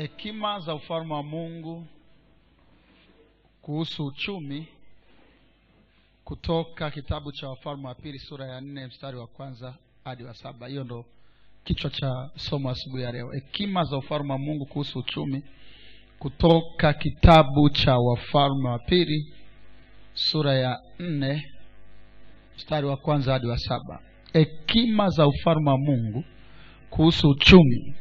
hekima za ufalme wa mungu kuhusu uchumi kutoka kitabu cha wafalme wa pili sura ya nne mstari wa kwanza hadi wa saba. Hiyo ndo kichwa cha somo asubuhi ya leo. Hekima za ufalme wa mungu kuhusu uchumi kutoka kitabu cha wafalme wa pili sura ya nne mstari wa kwanza hadi wa saba. Hekima za ufalme wa mungu kuhusu uchumi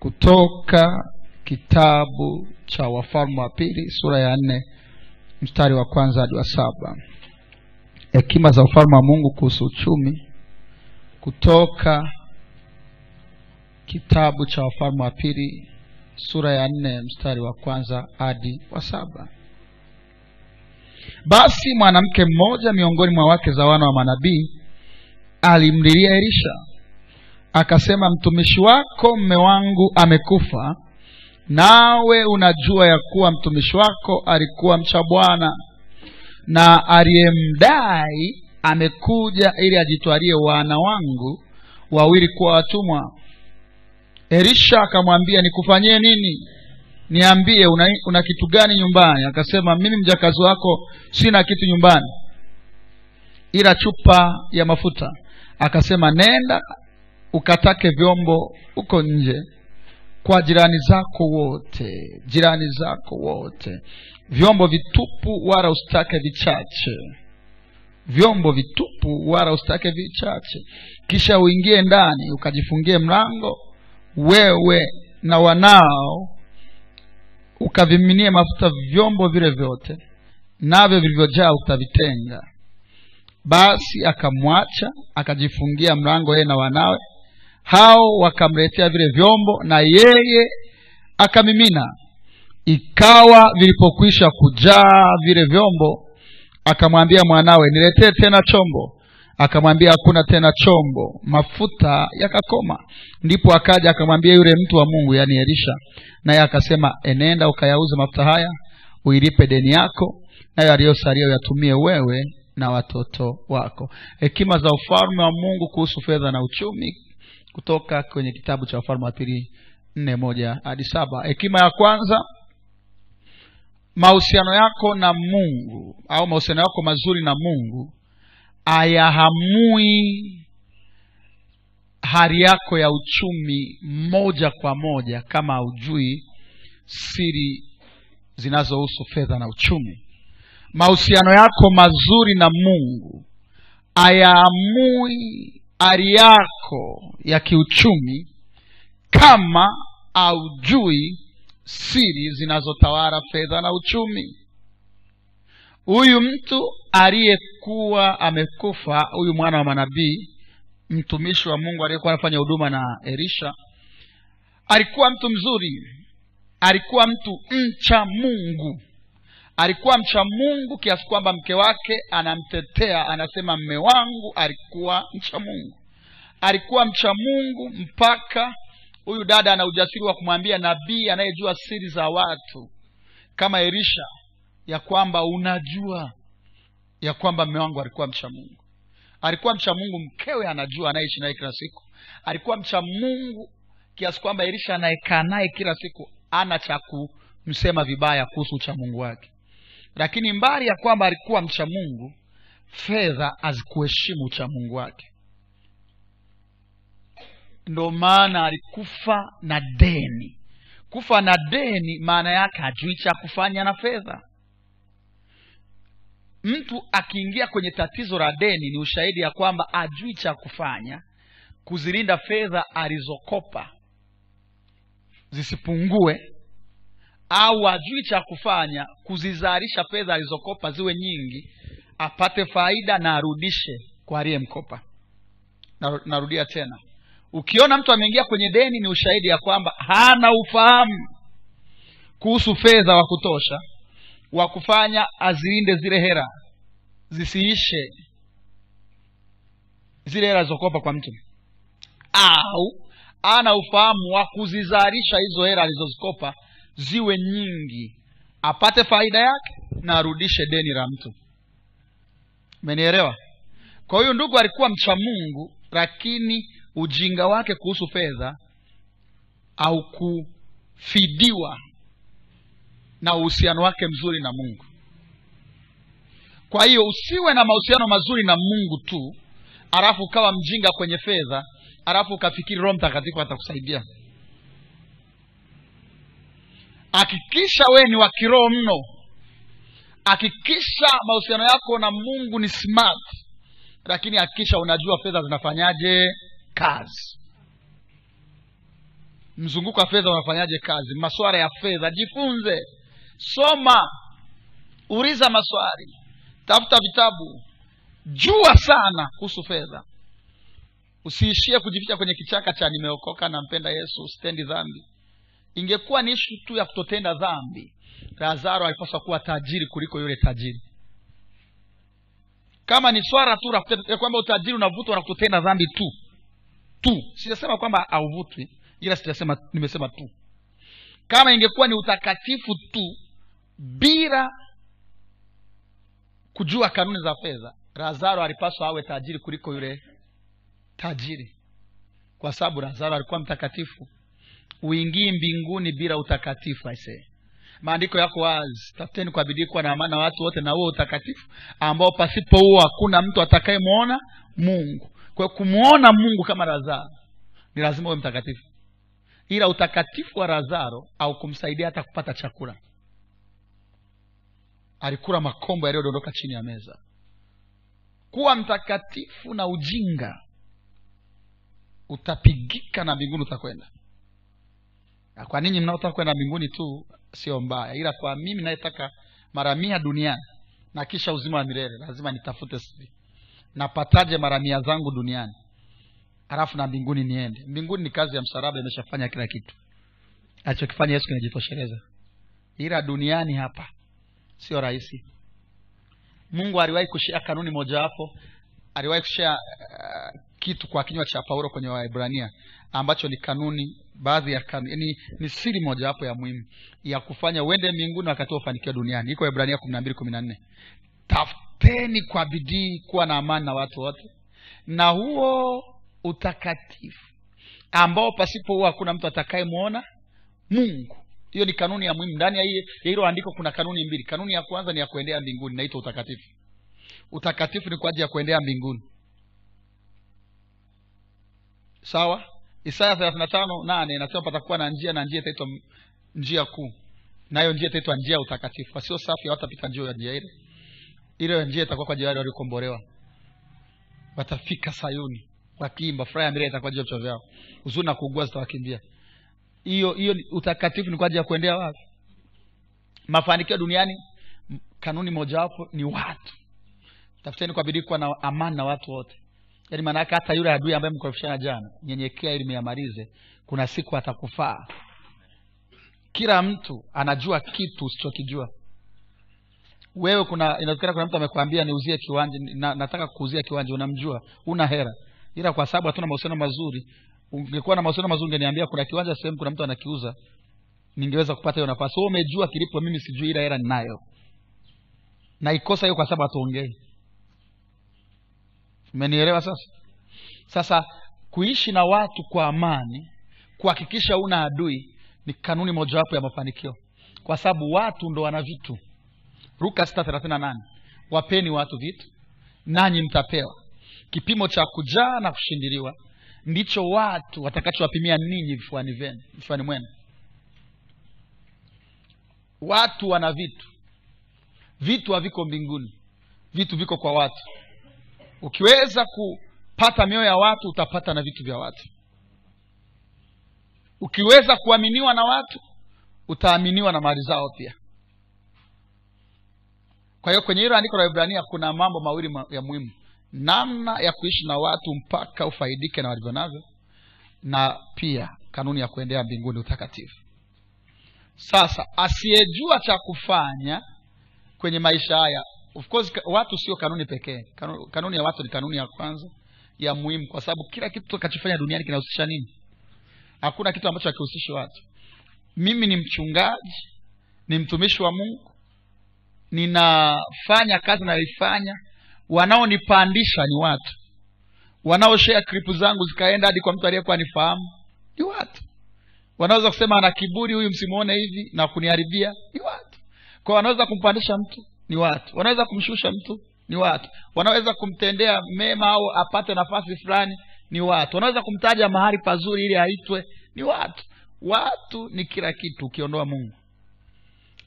kutoka kitabu cha wafalme wa pili sura ya nne mstari wa kwanza hadi wa saba. Hekima za ufalme wa mungu kuhusu uchumi kutoka kitabu cha wafalme wa pili sura ya nne mstari wa kwanza hadi wa saba. Basi mwanamke mmoja miongoni mwa wake za wana wa manabii alimlilia elisha akasema mtumishi wako mme wangu amekufa. Nawe unajua ya kuwa mtumishi wako alikuwa mcha bwana. Na aliyemdai amekuja ili ajitwalie wana wangu wawili kuwa watumwa. Elisha akamwambia nikufanyie nini? Niambie una, una kitu gani nyumbani? Akasema mimi mjakazi wako sina kitu nyumbani ila chupa ya mafuta. Akasema nenda ukatake vyombo huko nje kwa jirani zako wote jirani zako wote. Vyombo vitupu wala usitake vichache. Vyombo vitupu wala usitake vichache. Kisha uingie ndani ukajifungie mlango wewe na wanao ukaviminie mafuta vyombo vile vyote navyo vilivyojaa utavitenga. Basi akamwacha akajifungia mlango yeye na wanawe hao wakamletea vile vyombo na yeye akamimina. Ikawa vilipokwisha kujaa vile vyombo akamwambia mwanawe niletee tena chombo. Akamwambia hakuna tena chombo. Mafuta yakakoma. Ndipo akaja akamwambia yule mtu wa mungu yaani elisha. Naye akasema enenda ukayauze mafuta haya uilipe deni yako nayo aliyosalia uyatumie wewe na watoto wako. Hekima za ufalme wa mungu kuhusu fedha na uchumi kutoka kwenye kitabu cha wafalme wa pili nne moja hadi saba. Hekima ya kwanza mahusiano yako na mungu au mahusiano yako mazuri na mungu ayahamui hali yako ya uchumi moja kwa moja kama haujui siri zinazohusu fedha na uchumi. Mahusiano yako mazuri na mungu ayaamui hali yako ya kiuchumi kama aujui siri zinazotawala fedha na uchumi. Huyu mtu aliyekuwa amekufa huyu mwana wa manabii mtumishi wa mungu aliyekuwa anafanya huduma na elisha alikuwa mtu mzuri alikuwa mtu mcha mungu alikuwa mcha mungu kiasi kwamba mke wake anamtetea anasema mme wangu alikuwa mcha mungu. Alikuwa mcha mungu mpaka huyu dada ana ujasiri wa kumwambia nabii anayejua siri za watu kama elisha ya kwamba unajua ya kwamba mme wangu alikuwa mcha mungu. Alikuwa mcha mungu mkewe anajua anayeishi naye kila siku. Alikuwa mcha mungu kiasi kwamba elisha anayekaa naye kila siku ana cha kumsema vibaya kuhusu uchamungu wake lakini mbali ya kwamba alikuwa mcha mungu fedha hazikuheshimu uchamungu wake. Ndo maana alikufa na deni. Kufa na deni maana yake hajui cha kufanya na fedha. Mtu akiingia kwenye tatizo la deni ni ushahidi ya kwamba ajui cha kufanya kuzilinda fedha alizokopa zisipungue au ajui cha kufanya kuzizalisha fedha alizokopa ziwe nyingi apate faida na arudishe kwa aliyemkopa. Narudia tena. Ukiona mtu ameingia kwenye deni ni ushahidi ya kwamba hana ufahamu kuhusu fedha wa kutosha wa kufanya azilinde zile hera zisiishe zile hera alizokopa kwa mtu. Au ana ufahamu wa kuzizalisha hizo hera alizozikopa ziwe nyingi apate faida yake na arudishe deni la mtu. Umenielewa? Kwa hiyo ndugu alikuwa mcha mungu lakini ujinga wake kuhusu fedha au fidiwa na uhusiano wake mzuri na mungu. Kwa hiyo usiwe na mahusiano mazuri na mungu tu alafu ukawa mjinga kwenye fedha alafu ukafikiri roho mtakatifu atakusaidia hakikisha wewe ni wa kiroho mno. Hakikisha mahusiano yako na mungu ni smart. Lakini hakikisha unajua fedha zinafanyaje kazi. Mzunguko wa fedha unafanyaje kazi? Maswara ya fedha. Jifunze. Soma. Uliza maswali. Tafuta vitabu. Jua sana kuhusu fedha. Usiishie kujificha kwenye kichaka cha nimeokoka nampenda yesu. Stendi dhambi ingekuwa ni ishu tu ya kutotenda dhambi lazaro alipaswa kuwa tajiri kuliko yule tajiri. Kama ni swara tu kwamba utajiri unavutwa na kutotenda dhambi tu tu. Sijasema kwamba hauvutwi ila sijasema nimesema tu. Kama ingekuwa ni utakatifu tu bila kujua kanuni za fedha lazaro alipaswa awe tajiri kuliko yule tajiri. Kwa sababu lazaro alikuwa mtakatifu uingii mbinguni bila utakatifu aisee maandiko yako wazi. Tafuteni kwa bidii kuwa na amani watu wote na huo utakatifu ambao pasipo huo hakuna mtu atakayemwona mungu. Kwa kumwona mungu kama lazaro ni lazima uwe mtakatifu. Ila utakatifu wa lazaro au kumsaidia hata kupata chakula. Alikula makombo yaliyodondoka chini ya meza. Kuwa mtakatifu na ujinga utapigika na mbinguni utakwenda na kwa ninyi mnaotaka kwenda mbinguni tu sio mbaya. Ila kwa mimi nayetaka mara mia duniani na kisha uzima wa milele lazima nitafute siri. Napataje mara mia zangu duniani? Halafu na mbinguni niende. Mbinguni ni kazi ya msalaba imeshafanya kila kitu. Alichokifanya yesu kinajitosheleza. Ila duniani hapa sio rahisi. Mungu aliwahi kushea kanuni mojawapo aliwahi kushea uh, kitu kwa kinywa cha paulo kwenye waibrania ambacho ni kanuni baadhi ya kanuni ni, ni siri mojawapo ya muhimu ya kufanya uende mbinguni wakati wa ufanikiwa duniani. Iko ibrania kumi na mbili kumi na nne. Tafuteni kwa bidii kuwa na amani na watu wote. Na huo utakatifu ambao pasipo huo hakuna mtu atakayemwona mungu. Hiyo ni kanuni ya muhimu. Ndani ya hilo andiko kuna kanuni mbili. Kanuni ya kwanza ni ya kuendea mbinguni naitwa utakatifu. Utakatifu ni kwa ajili ya kuendea mbinguni. Sawa isaya thelathini tano nane inasema patakuwa na njia na njia itaitwa njia kuu. Nayo njia itaitwa njia ya utakatifu. Wasio safi hawatapita njia ya njia ile. Ile njia itakuwa kwa ajili waliokombolewa watafika sayuni wakiimba furaha ya milele itakuwa juu ya vichwa vyao. Huzuni na kuugua zitawakimbia. Hiyo hiyo utakatifu ni kwa ajili ya kuendea wapi? Mafanikio duniani kanuni mojawapo ni watu. Tafuteni kwa bidii kuwa na amani na watu wote yaani maanaake hata yule adui ambaye mkorofishana jana nyenyekea ili miamalize kuna siku atakufaa. Kila mtu anajua kitu usichokijua. Wewe kuna inawezekana kuna mtu amekwambia niuzie kiwanja na, nataka kuuzia kiwanja unamjua una hera ila kwa sababu hatuna mahusiano mazuri ungekuwa na mahusiano mazuri ungeniambia kuna kiwanja sehemu kuna mtu anakiuza ningeweza kupata hiyo nafasi. Umejua kilipo mimi sijui ila hela ninayo. Naikosa hiyo kwa sababu hatuongei umenielewa sasa? Sasa kuishi na watu kwa amani kuhakikisha una adui ni kanuni mojawapo ya mafanikio. Kwa sababu watu ndo wana vitu. Luka sita thelathini na nane. Wapeni watu vitu nanyi mtapewa. Kipimo cha kujaa na kushindiliwa ndicho watu watakachowapimia ninyi vifuani vifuani mwenu. Watu wana vitu. Vitu haviko mbinguni. Vitu viko kwa watu ukiweza kupata mioyo ya watu utapata na vitu vya watu. Ukiweza kuaminiwa na watu utaaminiwa na mali zao pia. Kwa hiyo kwenye hilo andiko la ibrania kuna mambo mawili ma- ya muhimu. Namna ya kuishi na watu mpaka ufaidike na walivyo navyo na pia kanuni ya kuendea mbinguni utakatifu. Sasa asiyejua cha kufanya kwenye maisha haya of course watu sio kanuni pekee. Kanuni, kanuni ya watu ni kanuni ya kwanza ya muhimu kwa sababu kila kitu tutakachofanya duniani kinahusisha nini? Hakuna kitu ambacho hakihusishi watu. Mimi ni mchungaji ni mtumishi wa mungu ninafanya kazi nayoifanya wanaonipandisha ni watu. Wanaoshea kripu zangu zikaenda hadi kwa mtu aliyekuwa nifahamu ni watu. Wanaweza kusema ana kiburi huyu msimuone hivi na kuniharibia ni watu. Kwao wanaweza kumpandisha mtu ni watu. Wanaweza kumshusha mtu ni watu. Wanaweza kumtendea mema au apate nafasi fulani ni watu. Wanaweza kumtaja mahali pazuri ili aitwe ni watu. Watu ni kila kitu ukiondoa mungu.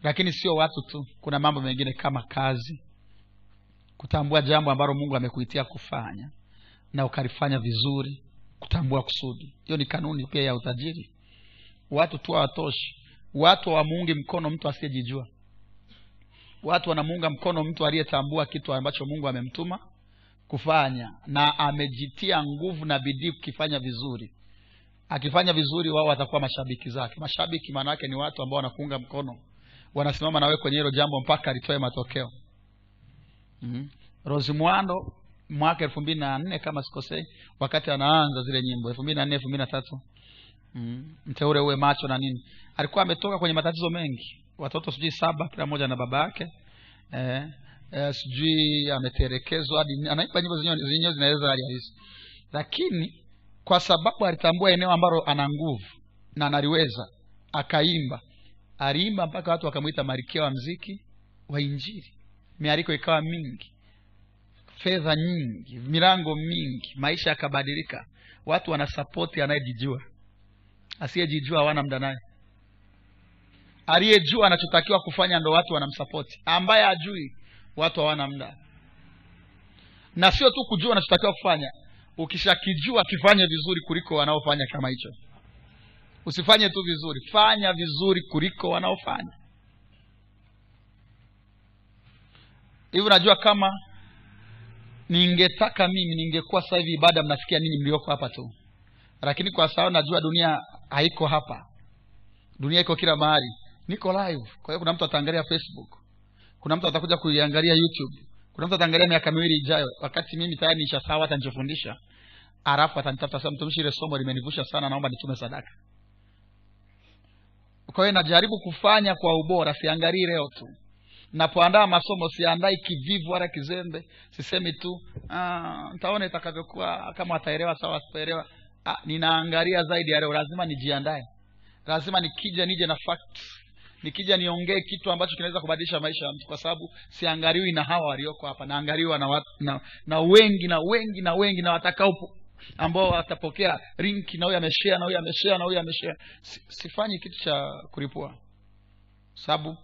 Lakini sio watu tu kuna mambo mengine kama kazi. Kutambua jambo ambalo mungu amekuitia kufanya na ukalifanya vizuri kutambua kusudi. Hiyo ni kanuni pia ya utajiri. Watu tu hawatoshi. Watu hawamuungi mkono mtu asiyejijua watu wanamuunga mkono mtu aliyetambua kitu ambacho mungu amemtuma kufanya na amejitia nguvu na bidii kukifanya vizuri. Akifanya vizuri wao watakuwa mashabiki zake. Mashabiki maana ni watu ambao wanakuunga mkono. Wanasimama nawe kwenye hilo jambo mpaka alitoe matokeo. Mm-hmm. rosi mwando mwaka elfu mbili na nne kama sikosei wakati anaanza zile nyimbo. Elfu mbili na nne elfu mbili na tatu. Mm. mteule uwe macho na nini. Alikuwa ametoka kwenye matatizo mengi watoto sijui saba kila moja na baba yake eh, eh, sijui ametelekezwa hadi anaimba nyimbo zenyewe zinaweza hali halisi. Lakini kwa sababu alitambua eneo ambalo ana nguvu na analiweza akaimba aliimba mpaka watu wakamwita marikia wa mziki wa injili. Mialiko ikawa mingi fedha nyingi milango mingi maisha yakabadilika. Watu wanasapoti anayejijua asiyejijua hawana mda naye aliyejua anachotakiwa kufanya ndo watu wanamsapoti ambaye ajui watu hawana mda na sio tu kujua anachotakiwa kufanya ukishakijua kifanye vizuri kuliko wanaofanya kama hicho. Usifanye tu vizuri fanya vizuri kuliko wanaofanya. Hivi unajua kama ningetaka mimi ningekuwa sasa hivi ibada mnasikia ninyi mlioko hapa tu. Lakini kwa sababu najua dunia haiko hapa. Dunia iko kila mahali niko live. Kwa hiyo kuna mtu ataangalia facebook. Kuna mtu atakuja kuiangalia youtube. Kuna mtu ataangalia miaka miwili ijayo. Wakati mimi tayari nishasahau hata nichofundisha alafu atanitafuta sasa mtumishi ile somo limenivusha sana naomba nitume sadaka. Kwa hiyo najaribu kufanya kwa ubora siangalii leo tu. Napoandaa masomo siandai kivivu wala kizembe. Sisemi tu ntaona itakavyokuwa kama ataelewa sawa wasipoelewa ninaangalia zaidi ya leo. Lazima nijiandae. Lazima nikija nije na facts nikija niongee kitu ambacho kinaweza kubadilisha maisha ya mtu kwa sababu siangaliwi na hawa walioko hapa naangaliwa na, na na wengi na wengi na wengi na watakao ambao watapokea rinki na huyu ameshea na huyu ameshea na huyu ameshea sifanyi kitu cha kulipua. Sababu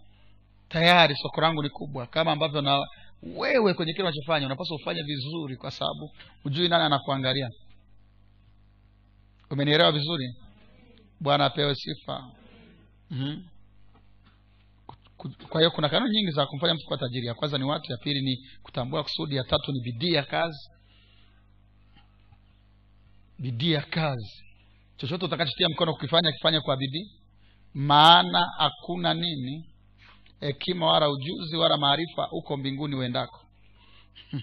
tayari soko langu ni kubwa kama ambavyo na wewe kwenye kile unachofanya unapaswa ufanye vizuri kwa sababu hujui nani anakuangalia. Umenielewa vizuri? Bwana apewe sifa. Mm-hmm. Kwa hiyo kuna kanuni nyingi za kumfanya mtu kuwa tajiri. Ya kwanza ni watu ya pili ni kutambua kusudi ya tatu ni bidii ya kazi. Bidii ya kazi. Chochote utakachotia mkono kukifanya kifanya kwa bidii. Maana hakuna nini hekima wala ujuzi wala maarifa huko mbinguni uendako.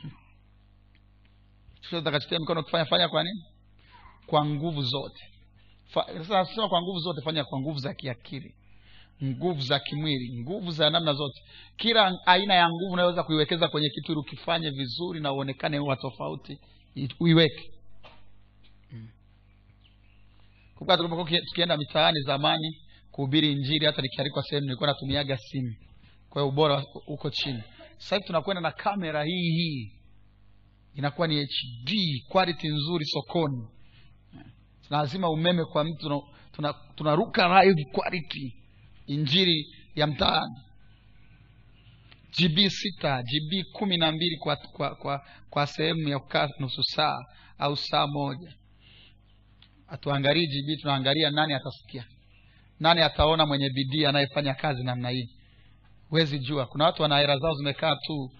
Chochote utakachotia mkono kufanya fanya kwa nini? Kwa nguvu zote. Sasa sema kwa nguvu zote fanya kwa nguvu za kiakili nguvu za kimwili nguvu za namna zote. Kila aina ya nguvu unayoweza kuiwekeza kwenye kitu ili ukifanye vizuri na uonekane wa tofauti uiweke. Mm. kumbuka tulipokuwa tukienda mitaani zamani kuhubiri injili hata nikialikwa sehemu nilikuwa natumiaga simu. Kwa hiyo ubora uko chini. Sasa hivi tunakwenda na kamera hii hii. Inakuwa ni hd quality nzuri sokoni. Lazima umeme kwa mtu tunaruka tuna, tuna live quality injili ya mtaani. Gb sita gb kumi na mbili kwa, kwa, kwa, kwa sehemu ya kukaa nusu saa au saa moja. Hatuangalii gb tunaangalia nani atasikia. Nani ataona mwenye bidii anayefanya kazi namna hii. Huwezi jua. Kuna watu wana hela zao zimekaa tu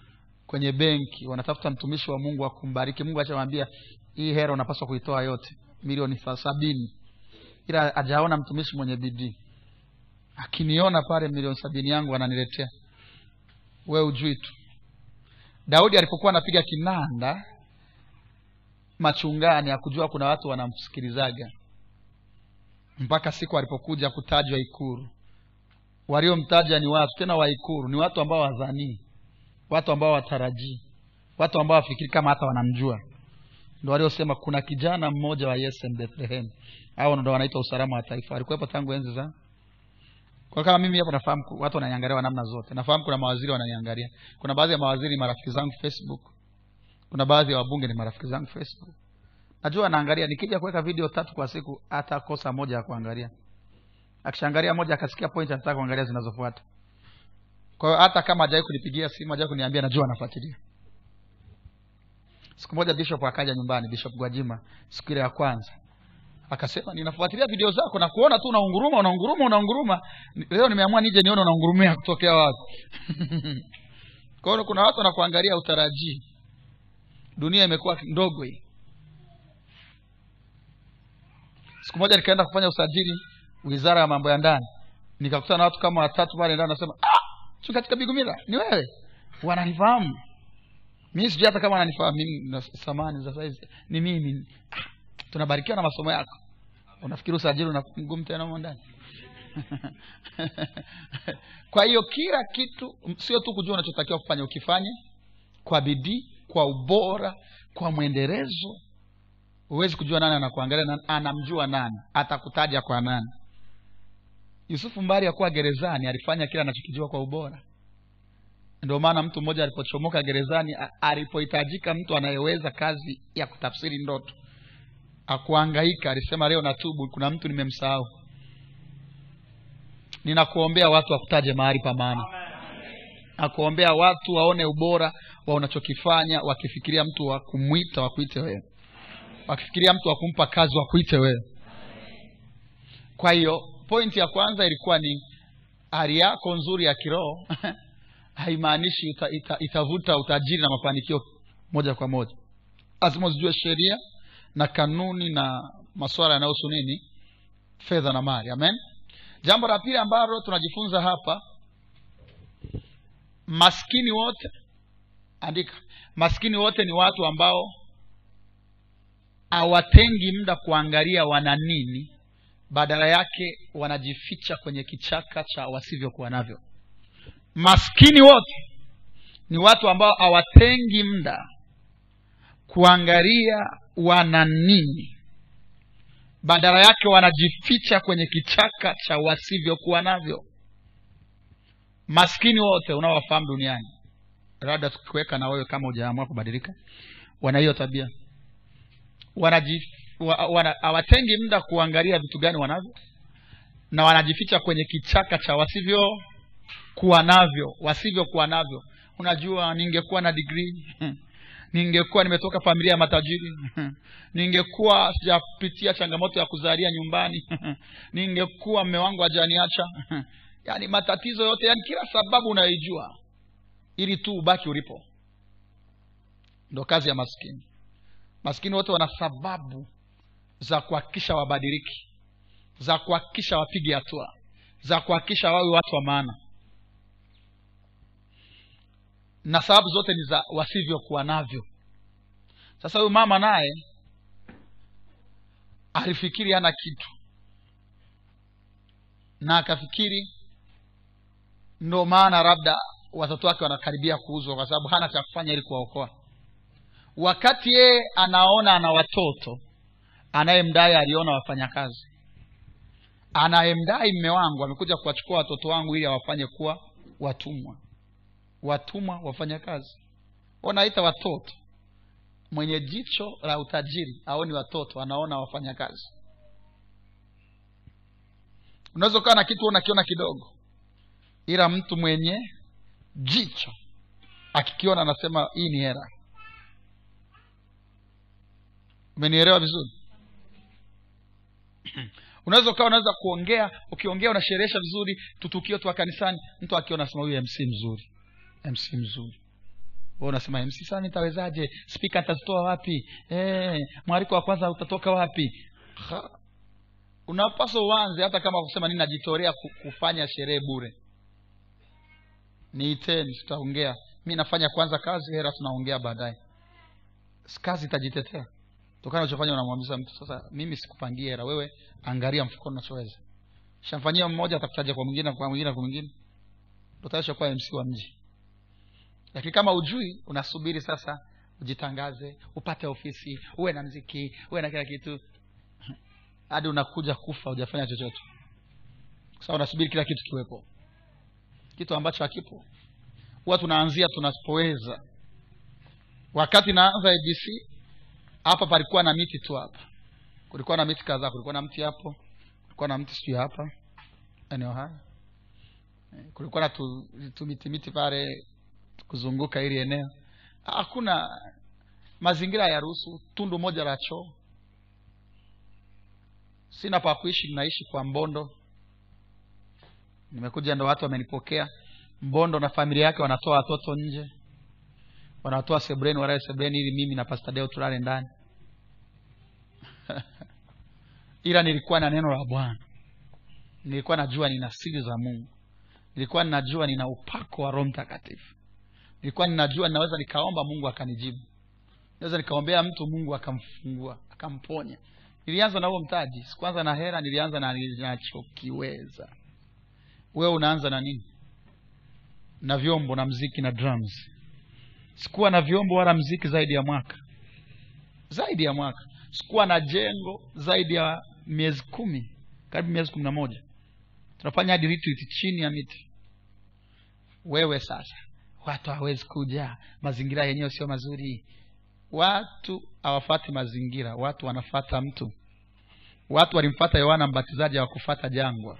kwenye benki wanatafuta mtumishi wa mungu akumbariki. Mungu achamwambia hii hera unapaswa kuitoa yote milioni sabini. Ila hajaona mtumishi mwenye bidii akiniona pale milioni sabini yangu ananiletea. We ujui tu. Daudi alipokuwa anapiga kinanda machungani akujua kuna watu wanamsikilizaga. Mpaka siku alipokuja kutajwa ikuru waliomtaja ni watu tena wa ikuru ni watu ambao wazanii watu ambao watarajii watu ambao wafikiri kama hata wanamjua. Ndo waliosema kuna kijana mmoja wa yesen bethlehem. Au ndo wanaitwa usalama wa taifa. Alikuwepo tangu enzi za kwa kama mimi hapo nafahamu watu wananiangalia namna zote. Nafahamu kuna mawaziri wananiangalia. Kuna baadhi ya mawaziri marafiki zangu facebook. Kuna baadhi ya wabunge ni marafiki zangu facebook. Najua anaangalia nikija kuweka video tatu kwa siku atakosa moja ya kuangalia. Akishaangalia moja akasikia point anataka kuangalia zinazofuata. Kwa hiyo hata kama hajawai kunipigia simu hajawai kuniambia najua anafuatilia siku moja bishop akaja nyumbani bishop gwajima siku ile ya kwanza akasema ninafuatilia video zako na kuona tu unaunguruma unaunguruma unaunguruma. Leo nimeamua nije nione unaungurumia kutokea wapi. Kwa kuna watu wanakuangalia utarajii. Dunia imekuwa ndogo hii. Siku moja nikaenda kufanya usajili wizara ya mambo ya ndani. Nikakutana na watu kama watatu pale ndani nasema ah, katika bigumila ni wewe. Wananifahamu. Mi sijui hata kama wananifahamu mimi samani za saizi ni mimi. Ah, tunabarikiwa na masomo yako. Unafikiri usajili una tena humo ndani? Kwa hiyo kila kitu sio tu kujua unachotakiwa kufanya ukifanye kwa bidii kwa ubora kwa mwendelezo. Huwezi kujua nani anakuangalia na anamjua nani atakutaja kwa nani. Yusufu mbali ya gerezani alifanya kile anachokijua kwa ubora. Ndio maana mtu mmoja alipochomoka gerezani alipohitajika mtu anayeweza kazi ya kutafsiri ndoto akuangaika alisema leo natubu kuna mtu nimemsahau. Ninakuombea watu wakutaje mahali pa maana. Nakuombea watu waone ubora wa unachokifanya wakifikiria mtu wa kumwita wakuite wewe. Wakifikiria mtu wa kumpa kazi wakuite wewe. Kwa hiyo pointi ya kwanza ilikuwa ni hali yako nzuri ya kiroho haimaanishi ita, ita, itavuta utajiri na mafanikio moja kwa moja. Lazima uzijue sheria na kanuni na masuala yanayohusu nini? Fedha na mali. Amen. Jambo la pili ambalo tunajifunza hapa maskini wote andika maskini wote ni watu ambao hawatengi muda kuangalia wana nini badala yake wanajificha kwenye kichaka cha wasivyokuwa navyo. Maskini wote ni watu ambao hawatengi muda kuangalia wana nini. Badala yake wanajificha kwenye kichaka cha wasivyokuwa navyo. Maskini wote unaowafahamu duniani labda tukiweka na wewe kama hujaamua kubadilika wana hiyo tabia. Wa- wana, hawatengi muda kuangalia vitu gani wanavyo na wanajificha kwenye kichaka cha wasivyokuwa navyo wasivyokuwa navyo. Unajua ningekuwa na digrii ningekuwa nimetoka familia ya matajiri ningekuwa sijapitia changamoto ya kuzalia nyumbani ningekuwa mme wangu hajaniacha yaani matatizo yote yaani kila sababu unayoijua ili tu ubaki ulipo. Ndo kazi ya maskini. Maskini wote wana sababu za kuhakikisha wabadiliki za kuhakikisha wapige hatua za kuhakikisha wawe watu wa maana na sababu zote ni za wasivyokuwa navyo. Sasa huyu mama naye alifikiri hana kitu. Na akafikiri ndo maana labda watoto wake wanakaribia kuuzwa kwa sababu hana cha kufanya ili kuwaokoa. Wakati yeye anaona ana watoto anayemdai aliona wafanyakazi. Anayemdai mme wangu amekuja kuwachukua watoto wangu ili awafanye kuwa watumwa watumwa wafanyakazi. Wanaita watoto. Mwenye jicho la utajiri aoni watoto anaona wafanyakazi. Unaweza ukawa na kitu unakiona kidogo ila mtu mwenye jicho akikiona anasema hii ni hera umenielewa vizuri? Unaweza ukawa unaweza kuongea ukiongea unasherehesha vizuri tutukio tu kanisani mtu akiona anasema huyu mc mzuri mc mzuri. Unasema mc sasa nitawezaje? Spika nitazitoa wapi? E, mwariko wa kwanza utatoka wapi? Ha. unapaswa uanze hata kama kusema nini kufanya sherehe bure. Niiteni tutaongea. Mi nafanya kwanza kazi hera tunaongea baadaye. Kazi itajitetea. Tokana nachofanya unamwambia mtu sasa mimi sikupangia hela wewe angalia mfukoni unachoweza. Shamfanyia mmoja atakutaja kwa mwingine kwa mwingine kwa mwingine. Ndo mc wa mji lakini kama ujui unasubiri sasa ujitangaze upate ofisi uwe na mziki uwe na kila kitu. Hadi unakuja kufa hujafanya chochote. Sababu unasubiri kila kitu kiwepo. Kitu ambacho hakipo. Huwa tunaanzia tunapoweza. Wakati naanza abc hapa palikuwa na miti tu hapa. Kulikuwa na miti kadhaa. Kulikuwa na mti hapo kulikuwa na mti sijui hapa. Eneo haya. Eh, kulikuwa na tu, tu pale kuzunguka hili eneo. Hakuna mazingira ya ruhusu tundu moja la choo. Sina pa kuishi ninaishi kwa mbondo. Nimekuja ndo watu wamenipokea. Mbondo na familia yake wanatoa watoto nje. Wanatoa sebreni walae sebreni ili mimi na pasta deo tulale ndani. Ila nilikuwa na neno la bwana. Nilikuwa najua nina siri za mungu. Nilikuwa ninajua nina upako wa roho mtakatifu nilikuwa ninajua ninaweza nikaomba mungu akanijibu. Naweza nikaombea mtu mungu akamfungua akamponya. Nilianza na huo mtaji. Sikuanza na hera nilianza na ninachokiweza. Wewe unaanza na nini? Na vyombo na mziki na drums. Sikuwa na vyombo wala mziki zaidi ya mwaka. Zaidi ya mwaka. Sikuwa na jengo zaidi ya miezi kumi karibu miezi kumi na moja. Tunafanya hadi chini ya miti. Wewe sasa watu hawezi kuja. Mazingira yenyewe sio mazuri. Watu hawafati mazingira watu wanafata mtu. Watu walimfata yohana mbatizaji hawakufata jangwa.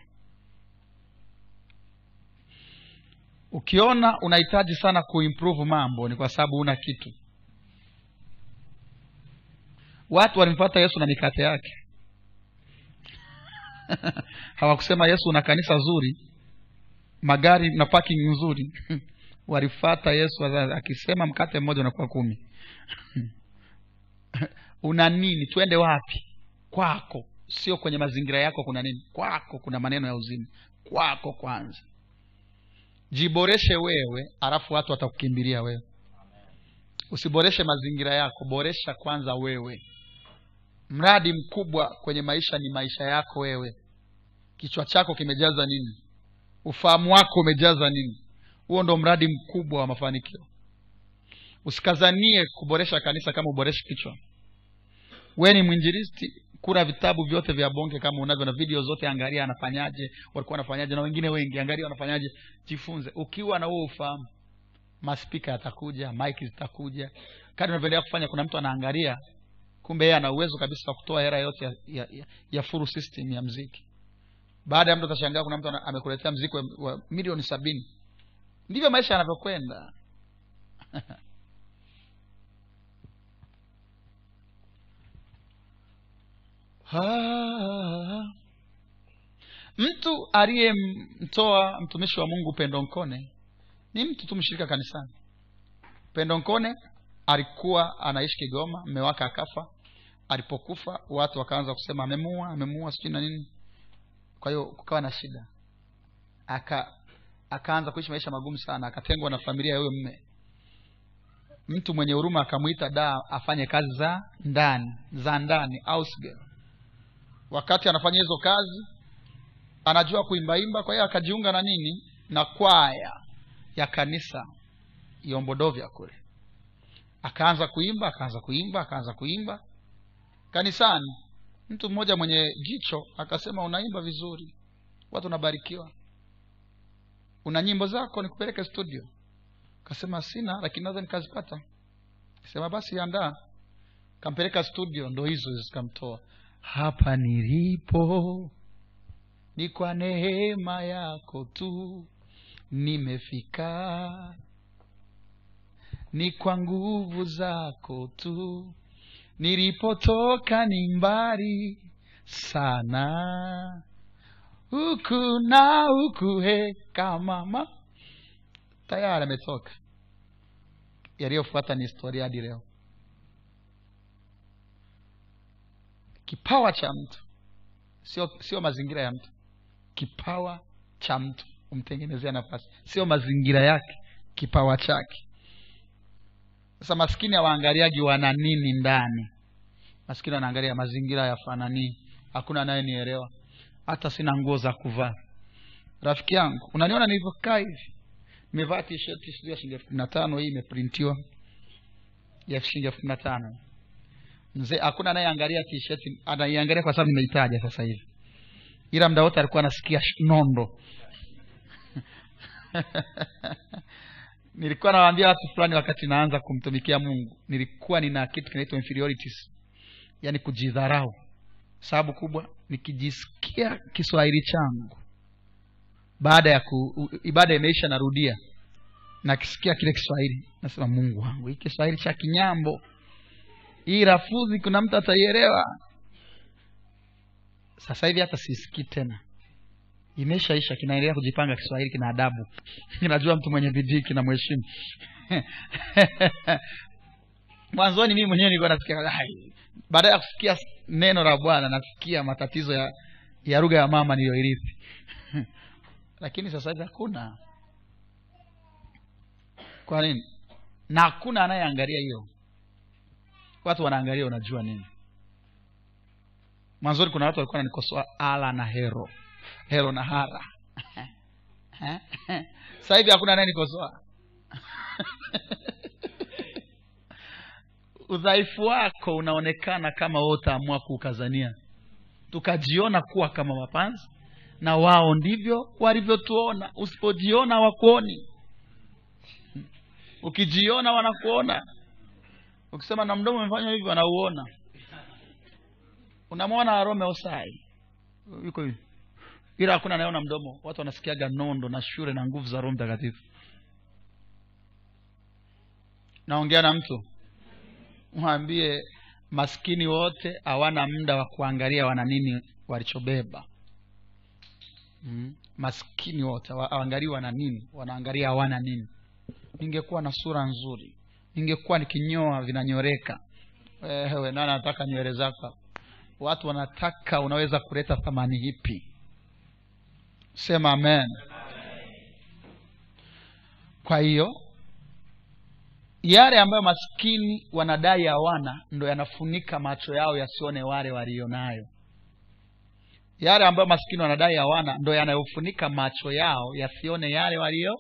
Ukiona unahitaji sana kuimprove mambo ni kwa sababu una kitu. Watu walimfata yesu na mikate yake. Hawakusema yesu una kanisa zuri magari na parking nzuri walifata yesu akisema mkate mmoja unakuwa kumi. Una nini? Twende wapi? Kwako. Sio kwenye mazingira yako kuna nini. Kwako kuna maneno ya uzima. Kwako kwanza. Jiboreshe wewe alafu watu watakukimbilia wewe. Usiboreshe mazingira yako boresha kwanza wewe. Mradi mkubwa kwenye maisha ni maisha yako wewe. Kichwa chako kimejaza nini? Ufahamu wako umejaza nini huo ndo mradi mkubwa wa mafanikio. Usikazanie kuboresha kanisa kama uboreshi kichwa. We ni mwinjilisti kura vitabu vyote vya bonge kama unavyo na video zote angalia anafanyaje walikuwa wanafanyaje na wengine wengi angalia wanafanyaje. Jifunze. Ukiwa na huo ufahamu maspika yatakuja mike zitakuja. Kadi unavyoendelea kufanya kuna mtu anaangalia kumbe yeye ana uwezo kabisa wa kutoa hera yote ya, ya, ya, ya full system ya mziki baada ya mtu atashangaa kuna mtu amekuletea mziki wa milioni sabini ndivyo maisha yanavyokwenda. Mtu aliyemtoa mtumishi wa mungu pendo nkone ni mtu tu mshirika kanisani. Pendo nkone alikuwa anaishi kigoma mme wake akafa. Alipokufa watu wakaanza kusema amemua amemua sijui na nini. Kwa hiyo kukawa na shida. Aka akaanza kuishi maisha magumu sana akatengwa na familia ya huyo mme mtu mwenye huruma akamwita da afanye kazi za ndani za ndani ausgel wakati anafanya hizo kazi anajua kuimbaimba kwa hiyo akajiunga na nini? Na kwaya ya kanisa yombodovya kule. Akaanza kuimba akaanza kuimba akaanza kuimba. Kanisani mtu mmoja mwenye jicho akasema unaimba vizuri watu unabarikiwa una nyimbo zako nikupeleke studio. Kasema sina lakini naweza nikazipata. Sema basi andaa. Kampeleka studio ndo hizo zikamtoa. Hapa nilipo ni kwa neema yako tu nimefika. Ni kwa nguvu zako tu nilipotoka ni mbali sana huku na huku he kamama tayari ametoka yaliyofuata ni historia hadi leo. Kipawa cha mtu. Sio sio mazingira ya mtu. Kipawa cha mtu. Umtengenezea nafasi. Sio mazingira yake. Kipawa chake. Sasa maskini hawaangaliagi wana nini ndani. Maskini wanaangalia mazingira yafananii hakuna anayenielewa hata sina nguo za kuvaa. Rafiki yangu unaniona nilivyokaa hivi? Nimevaa t-shirt sijui ya shilingi elfu kumi na tano hii imeprintiwa. Ya shilingi elfu kumi na tano. Mzee hakuna anayeangalia tisheti anaiangalia kwa sababu nimeitaja sasa hivi. Ila mda wote alikuwa anasikia nondo. Nilikuwa nawaambia watu fulani wakati naanza kumtumikia mungu nilikuwa nina kitu kinaitwa inferiorities yaani kujidharau. Sababu kubwa nikijisikia kiswahili changu baada ya ku, ibada imeisha narudia nakisikia kile kiswahili nasema mungu wangu hii kiswahili cha kinyambo hii rafuzi kuna mtu ataielewa? Sasa hivi hata sisikii tena. Imeshaisha kinaendelea kujipanga kiswahili kina adabu. Kinajua mtu mwenye bidii kina mheshimu mwanzoni mimi mwenyewe nilikuwa nasikia baada ya kusikia neno la bwana nasikia matatizo ya ya lugha ya mama niliyoirithi. Lakini sasa hivi hakuna. Kwa nini? Na hakuna anayeangalia hiyo. Watu wanaangalia unajua nini? Mwanzoni kuna watu walikuwa nanikosoa ala na hero. Hero na hara. Sasa hivi hakuna anayenikosoa udhaifu wako unaonekana kama wewe utaamua kuukazania. Tukajiona kuwa kama mapanzi na wao ndivyo walivyotuona. Usipojiona wakuoni ukijiona wanakuona. Ukisema na mdomo umefanya hivi wanauona. Unamwona arome osai. Yuko hivi. Ila hakuna anayeona mdomo. Watu wanasikiaga nondo na shule na nguvu za roho mtakatifu. Naongea na mtu mwambie maskini wote hawana muda wa kuangalia wana nini walichobeba. Mm. maskini wote hawa- hawaangalii wana nini wanaangalia hawana nini. Ningekuwa na sura nzuri ningekuwa nikinyoa vinanyoreka. Wewe nani anataka nywele zako watu wanataka unaweza kuleta thamani ipi? Sema amen. Kwa hiyo yale ambayo maskini wanadai hawana ndo yanafunika macho yao yasione wale walionayo. Yale ambayo maskini wanadai hawana ndo yanayofunika macho yao yasione yale walio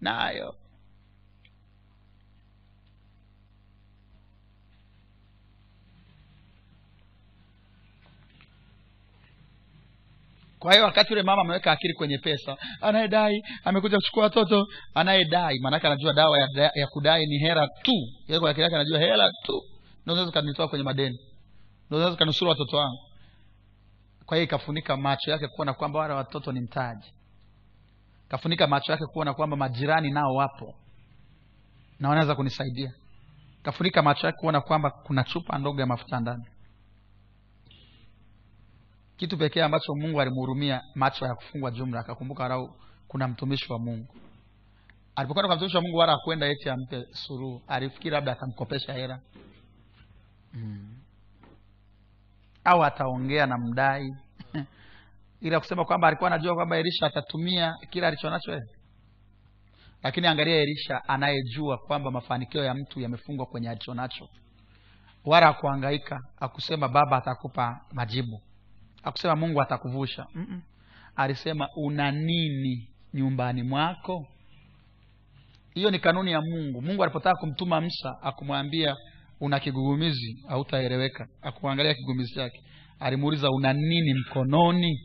nayo kwa hiyo wakati yule mama ameweka akili kwenye pesa anayedai amekuja kuchukua watoto anayedai maanake anajua dawa ya, ya kudai ni hela tu. Kwa akili yake anajua hera tu. Ndo zinaweza kanitoa kwenye madeni. Ndo zinaweza kanusuru watoto wangu. Kwa hiyo ikafunika macho yake kuona kwamba wale watoto ni mtaji. Kafunika macho yake kuona kwamba majirani nao wapo. Na wanaweza kunisaidia. Kafunika macho yake kuona kwamba kuna chupa ndogo ya mafuta ndani kitu pekee ambacho mungu alimhurumia macho ya kufungwa jumla akakumbuka lau kuna mtumishi wa mungu. Alipokwenda kwa mtumishi wa mungu wala akwenda eti ampe suruhu alifikiri labda atamkopesha hela. Mm. au ataongea na mdai. Ila kusema kwamba alikuwa anajua kwamba elisha atatumia kila alichonacho yeye. Lakini angalia elisha anayejua kwamba mafanikio ya mtu yamefungwa kwenye alichonacho. Wala akuangaika akusema baba atakupa majibu akusema mungu atakuvusha. Mm-mm. alisema una nini nyumbani mwako? Hiyo ni kanuni ya mungu. Mungu alipotaka kumtuma msa akumwambia una kigugumizi hautaeleweka. Akuangalia kigugumizi chake. Alimuuliza una nini mkononi?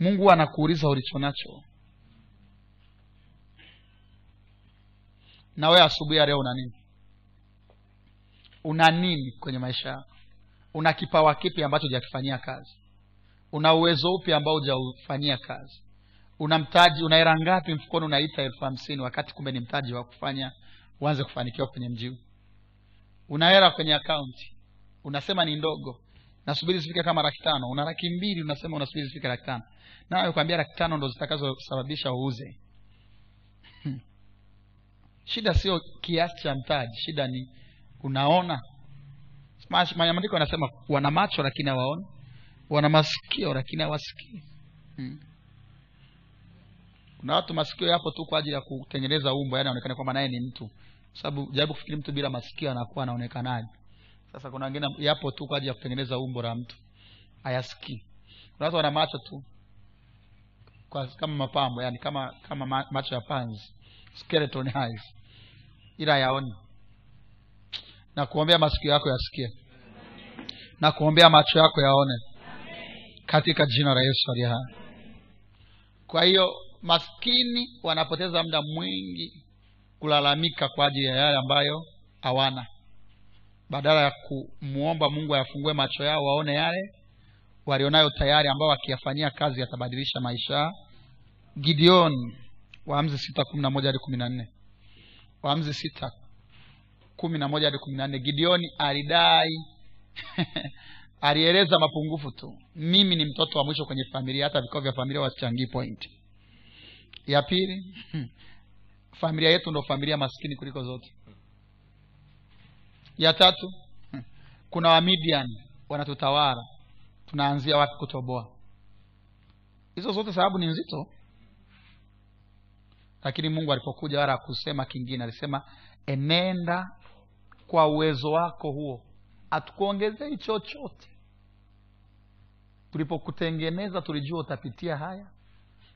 Mungu anakuuliza ulicho nacho. Na wewe asubuhi ya leo una nini? Una nini kwenye maisha yako una kipawa kipi ambacho hujakifanyia kazi? Una uwezo upi ambao hujaufanyia kazi? Una mtaji una hera ngapi mfukoni unaita elfu hamsini wakati kumbe ni mtaji wa kufanya uanze kufanikiwa kwenye mji huu? Una hera kwenye akaunti unasema ni ndogo nasubiri zifike kama laki tano. Una laki mbili unasema unasubiri zifike laki tano. Nawe kwambia laki tano ndo zitakazosababisha uuze. Hmm. shida sio kiasi cha mtaji shida ni unaona maandiko yanasema wana macho lakini hawaoni. Wana masikio lakini hawasikii. Hmm. watu masikio yapo tu kwa ajili ya kutengeneza umbo yani aonekane kwamba naye ni mtu. Sababu jaribu kufikiri mtu bila masikio anakuwa anaonekanaje. Sasa kuna wengine yapo tu kwa ajili ya kutengeneza umbo la mtu. Hayasikii. Kuna watu wana macho tu. Kwa kama mapambo yani kama kama macho ya panzi. Skeleton eyes. Ila hayaoni na kuombea masikio yako yasikie. Na kuombea macho yako yaone. Katika jina la yesu aliye hai. Kwa hiyo maskini wanapoteza muda mwingi kulalamika kwa ajili ya yale ambayo hawana. Badala ya kumwomba mungu ayafungue macho yao waone yale walionayo tayari ambao wakiyafanyia kazi yatabadilisha maisha. Gideon waamzi sita kumi na moja hadi kumi na nne. Waamzi sita kumi na moja hadi kumi na nne gideoni alidai alieleza mapungufu tu. Mimi ni mtoto wa mwisho kwenye familia hata vikao vya familia wasichangii point. Ya pili familia yetu ndo familia maskini kuliko zote. Ya tatu kuna wamidian wanatutawala. Tunaanzia wapi kutoboa? Hizo zote sababu ni nzito. Lakini mungu alipokuja wala akusema kingine alisema enenda kwa uwezo wako huo. Hatukuongezei chochote. Tulipokutengeneza tulijua utapitia haya.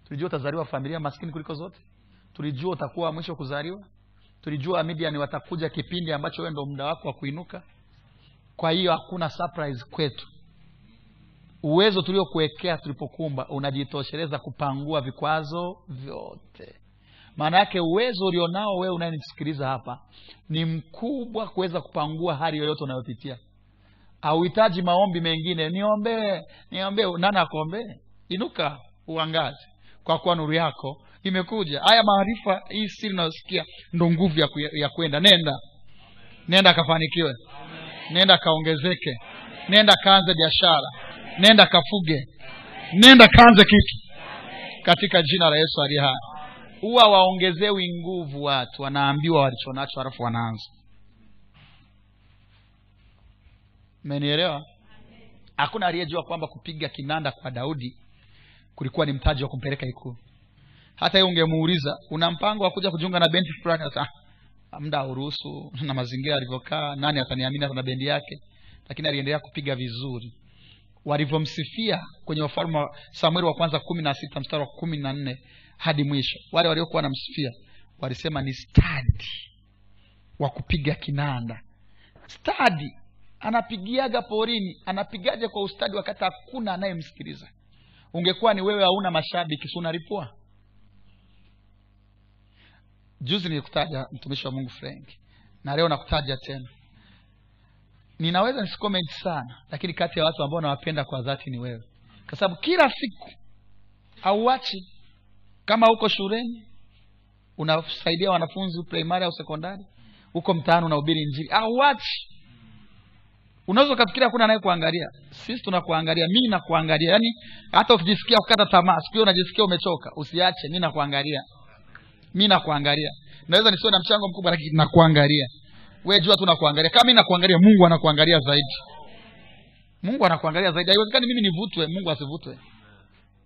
Tulijua utazaliwa familia maskini kuliko zote. Tulijua utakuwa wa mwisho kuzaliwa. Tulijua midiani watakuja kipindi ambacho wewe ndo muda wako wa kuinuka. Kwa hiyo hakuna surprise kwetu. Uwezo tuliokuwekea tulipokumba unajitosheleza kupangua vikwazo vyote maana yake uwezo ulionao wewe unayenisikiliza hapa ni mkubwa kuweza kupangua hali yoyote unayopitia. Hauhitaji maombi mengine. Niombee niombee nani akuombee inuka uangaze. Kwa kuwa nuru yako imekuja. Haya maarifa hii siri unayosikia ndo nguvu ya, ya kwenda. Nenda. Nenda kafanikiwe. Nenda kaongezeke. Nenda kaanze biashara. Nenda kafuge. Nenda kaanze kitu. Katika jina la yesu aliye hai huwa waongezewi nguvu watu wanaambiwa walichonacho halafu wanaanza. Mmenielewa? Hakuna aliyejua kwamba kupiga kinanda kwa daudi kulikuwa ni mtaji wa kumpeleka ikulu. Hata hiyo ungemuuliza una mpango wa kuja kujiunga na bendi fulani? Muda uruhusu na mazingira alivyokaa nani ataniamini hata na bendi yake? Lakini aliendelea kupiga vizuri. Walivyomsifia kwenye wafalme wa samueli wa kwanza kumi na sita mstari wa kumi na nne hadi mwisho. Wale waliokuwa wanamsifia walisema ni stadi wa kupiga kinanda. Stadi. Anapigiaga porini. Anapigaje kwa ustadi wakati hakuna anayemsikiliza? Ungekuwa ni wewe hauna mashabiki sunaripua juzi nilikutaja mtumishi wa mungu frank na leo nakutaja tena. Ninaweza nisicomment sana lakini kati ya watu ambao nawapenda kwa dhati ni wewe. Kwa sababu kila siku auachi kama uko shuleni unasaidia wanafunzi primary au sekondari huko mtaani unahubiri njiri auachi unaweza ukafikiri hakuna anayekuangalia sisi tunakuangalia mi nakuangalia. Yaani hata ukijisikia kukata tamaa sikio unajisikia umechoka usiache mi nakuangalia. Mi nakuangalia. Naweza nisiwe na mchango mkubwa lakini nakuangalia. We jua tu nakuangalia. Kama mi nakuangalia mungu anakuangalia zaidi. Mungu anakuangalia zaidi. Haiwezekani mimi nivutwe mungu asivutwe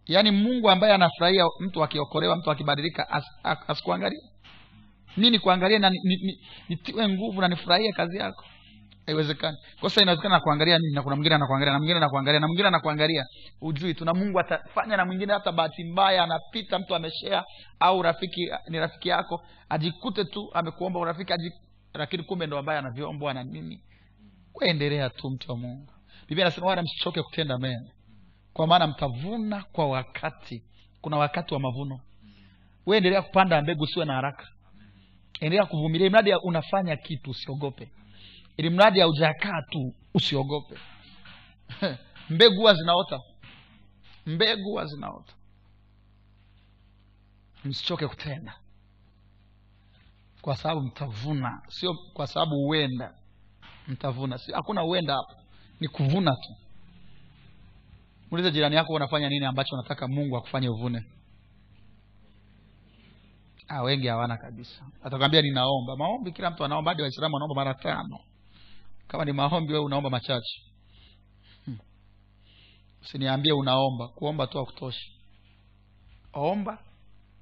yaani mungu ambaye anafurahia mtu akiokolewa mtu akibadilika as, as, asikuangalia mi na nitiwe ni, ni, ni nguvu na nifurahie kazi yako? Haiwezekani. Kosa inawezekana nakuangalia mimi na kuna mwingine anakuangalia na mwingine anakuangalia na mwingine anakuangalia. Ujui tuna mungu atafanya na mwingine. Hata bahati mbaya anapita mtu ameshea au rafiki ni rafiki yako ajikute tu amekuomba urafiki ajik... lakini kumbe ndo ambaye anavyombwa na nini? Kuendelea tu mtu wa mungu. Biblia anasema wala msichoke kutenda mema kwa maana mtavuna kwa wakati. Kuna wakati wa mavuno. We endelea kupanda mbegu usiwe na haraka. Endelea kuvumilia. Mradi unafanya kitu usiogope. Ili mradi haujakaa tu usiogope. Mbegu huwa zinaota. Mbegu huwa zinaota. Msichoke kutenda. Kwa sababu mtavuna. Sio kwa sababu huenda. Mtavuna. Sio hakuna huenda hapo. Ni kuvuna tu muulize jirani yako unafanya nini ambacho unataka mungu akufanye uvune? Ha, wengi hawana kabisa. Atakwambia ninaomba. Maombi kila mtu anaomba. Hadi waislamu wanaomba mara tano. Kama ni maombi wewe unaomba machache. Hmm. unaomba. Kuomba tu akutoshi omba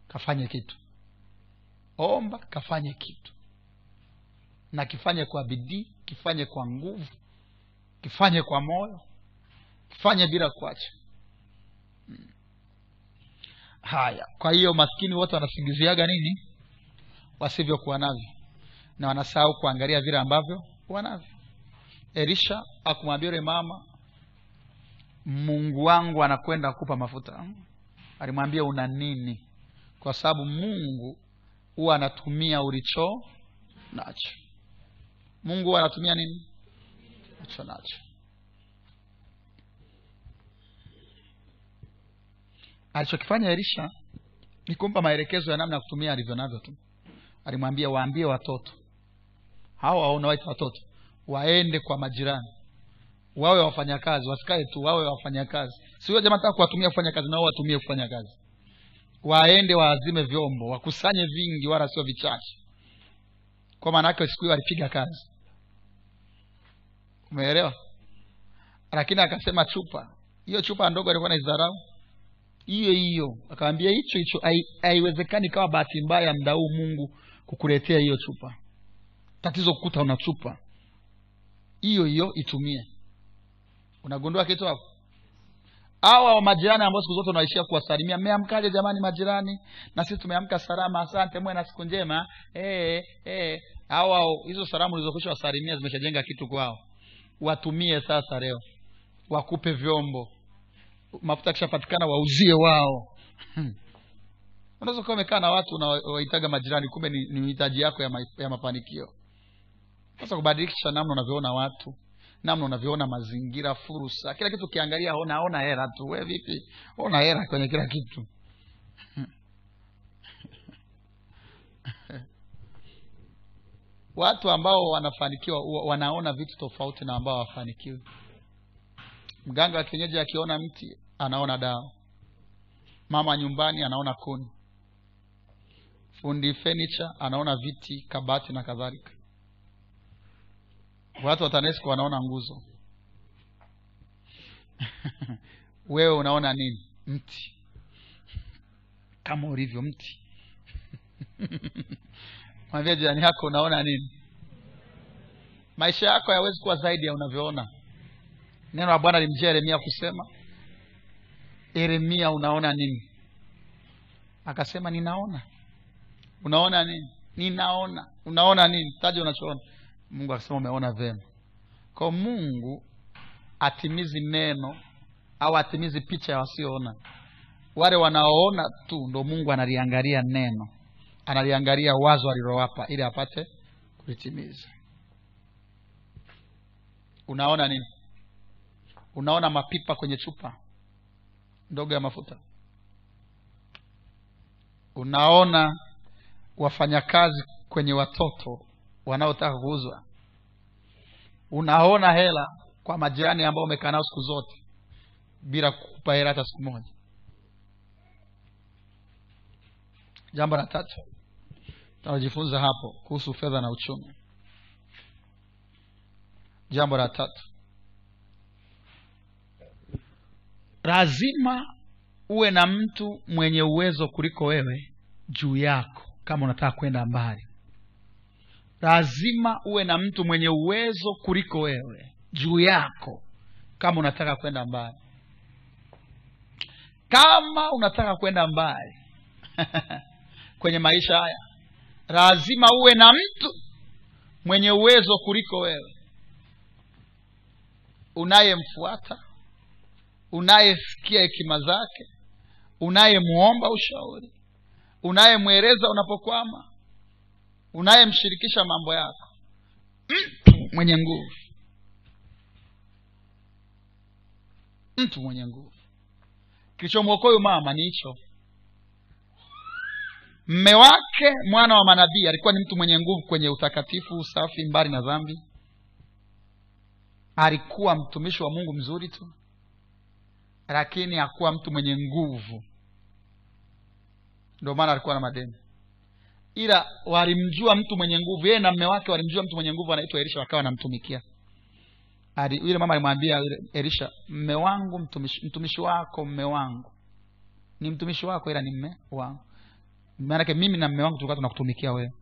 kafanye kitu. Omba kafanye kitu. Na kifanye kwa bidii kifanye kwa nguvu kifanye kwa moyo kifanye bila kuacha. Hmm. haya. Kwa hiyo maskini wote wanasingiziaga nini? Wasivyokuwa navyo. Na wanasahau kuangalia vile ambavyo wanavyo elisha akumwambia yule mama mungu wangu anakwenda kupa mafuta. Alimwambia una nini? Kwa sababu mungu huwa anatumia ulicho nacho. Mungu huwa anatumia nini? Ulicho nacho alichokifanya elisha ni kumpa maelekezo ya namna ya kutumia alivyo navyo tu. Alimwambia waambie watoto. Hawa unawaita watoto. Waende kwa majirani. Wawe wafanyakazi. Wasikae tu wawe wafanyakazi. Sio jamaa taka kuwatumia kufanya kazi nao watumie kufanya kazi waende waazime vyombo wakusanye vingi wala sio vichache. Kwa maana yake siku hiyo alipiga kazi. Umeelewa? Lakini akasema chupa. Hiyo chupa ndogo alikuwa naidharau hiyo hiyo akawambia hicho hicho haiwezekani kawa bahati mbaya mda huu mungu kukuletea hiyo chupa. Tatizo kukuta una chupa. Hiyo hiyo itumie. Unagundua kitu hapo? Hawa majirani ambao siku zote unaishia kuwasalimia mmeamkaje jamani majirani? Na sisi tumeamka salama asante mwe na siku njema. Hey, hey. awa hizo salamu ulizokwisha wasalimia zimeshajenga kitu kwao. Watumie sasa leo. Wakupe vyombo mafuta akishapatikana wauzie wao. Unaweza kuwa umekaa na watu unawaitaga majirani kumbe ni, ni hitaji yako ya, ma, ya mafanikio. Sasa kubadilisha namna unavyoona watu namna unavyoona mazingira fursa. Kila kitu ukiangalia ona ona hera tu. We vipi? Ona hera kwenye kila kitu. Watu ambao wanafanikiwa wanaona vitu tofauti na ambao hawafanikiwi mganga wa kienyeji akiona mti anaona dawa. Mama nyumbani anaona kuni. Fundi furniture anaona viti kabati na kadhalika. Watu wa tanesco wanaona nguzo. Wewe unaona nini? Mti. Kama ulivyo mti. Mwambia jirani yako unaona nini? Maisha yako hayawezi kuwa zaidi ya unavyoona neno la bwana limjia yeremia kusema yeremia unaona nini? Akasema ninaona. Unaona nini? Ninaona. Unaona nini? Taja unachoona. Mungu akasema umeona vema kwa mungu atimizi neno au atimizi picha ya wasioona. Wale wanaoona tu ndo mungu analiangalia neno analiangalia wazo alilowapa ili apate kulitimiza. Unaona nini unaona mapipa kwenye chupa ndogo ya mafuta? Unaona wafanyakazi kwenye watoto wanaotaka kuuzwa? Unaona hela kwa majirani ambao umekaa nao siku zote bila kukupa hela hata siku moja? Jambo la tatu tunajifunza hapo kuhusu fedha na uchumi. Jambo la tatu lazima uwe na mtu mwenye uwezo kuliko wewe juu yako kama unataka kwenda mbali. Lazima uwe na mtu mwenye uwezo kuliko wewe juu yako kama unataka kwenda mbali. Kama unataka kwenda mbali kwenye maisha haya lazima uwe na mtu mwenye uwezo kuliko wewe. Unayemfuata unayesikia hekima zake unayemwomba ushauri unayemweleza unapokwama unayemshirikisha mambo yako mtu mwenye nguvu. Mtu mwenye nguvu. Kilichomwokoa huyu mama ni hicho. Mme wake mwana wa manabii alikuwa ni mtu mwenye nguvu kwenye utakatifu usafi mbali na dhambi. Alikuwa mtumishi wa mungu mzuri tu lakini hakuwa mtu mwenye nguvu. Ndio maana alikuwa na madeni. Ila walimjua mtu mwenye nguvu. Yeye na mme wake walimjua mtu mwenye nguvu anaitwa elisha wakawa wanamtumikia. Yule mama alimwambia elisha mme wangu mtumishi, mtumishi wako mme wangu. Ni mtumishi wako ila ni mme wangu. Maanake mimi na mme wangu tulikuwa tunakutumikia wewe.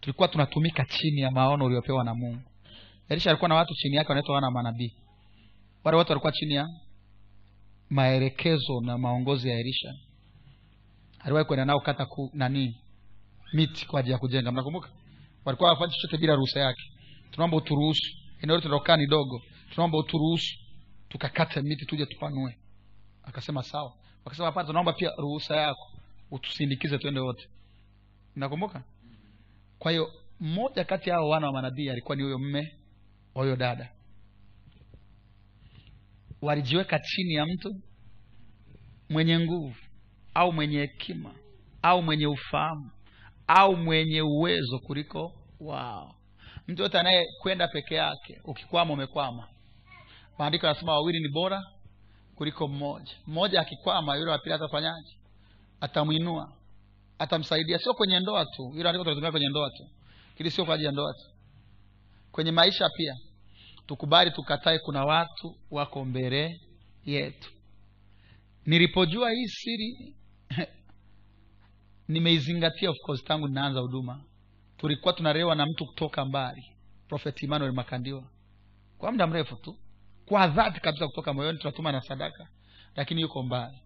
Tulikuwa tunatumika chini ya maono uliopewa na mungu. Elisha alikuwa na watu chini yake wanaitwa wana manabii. Wale watu walikuwa chini ya maelekezo na maongozi ya elisha. Aliwahi kwenda nao kata ku, nani miti kwa ajili ya kujenga. Mnakumbuka? Walikuwa hawafanyi chochote bila ruhusa yake. Tunaomba uturuhusu. Eneo letu tunaokaa ni dogo. Tunaomba uturuhusu tukakate miti tuje tupanue. Akasema sawa. Wakasema hapana tunaomba pia ruhusa yako. Utusindikize twende wote. Mnakumbuka? Kwa hiyo mmoja kati ya hao wana wa manabii alikuwa ni huyo mme wa huyo dada walijiweka chini ya mtu mwenye nguvu au mwenye hekima au mwenye ufahamu au mwenye uwezo kuliko wao. Mtu yote anayekwenda peke yake ukikwama umekwama. Maandiko yanasema wawili ni bora kuliko mmoja. Mmoja akikwama yule wa pili atafanyaje? Atamwinua atamsaidia. Sio kwenye ndoa tu. Hilo kwenye ndoa tu. Lakini sio kwa ajili ya ndoa tu. Kwenye maisha pia tukubali tukatae kuna watu wako mbele yetu. Nilipojua hii siri nimeizingatia of course tangu ninaanza huduma. Tulikuwa tunalewa na mtu kutoka mbali prophet emmanuel makandiwa. Kwa muda mrefu tu kwa dhati kabisa kutoka moyoni tunatuma na sadaka lakini yuko mbali.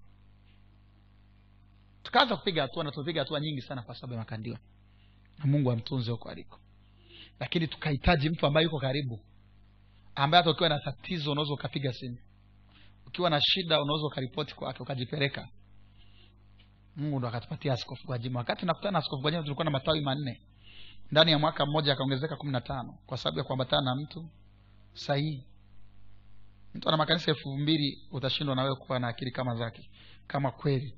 Tukaanza kupiga hatua na tumepiga hatua nyingi sana kwa sababu ya makandiwa. Na mungu amtunze huko aliko. Lakini tukahitaji mtu ambaye yuko karibu ambaye hata ukiwa na tatizo unaweza ukapiga simu. Ukiwa na shida unaweza ukaripoti kwake ukajipeleka. Mungu ndo akatupatia askofu gwajima. Wakati nakutana na askofu gwajima tulikuwa na matawi manne. Ndani ya mwaka mmoja akaongezeka kumi na tano kwa sababu ya kuambatana na mtu sahihi. Mtu ana makanisa elfu mbili utashindwa nawewe kuwa na akili kama zake kama kweli.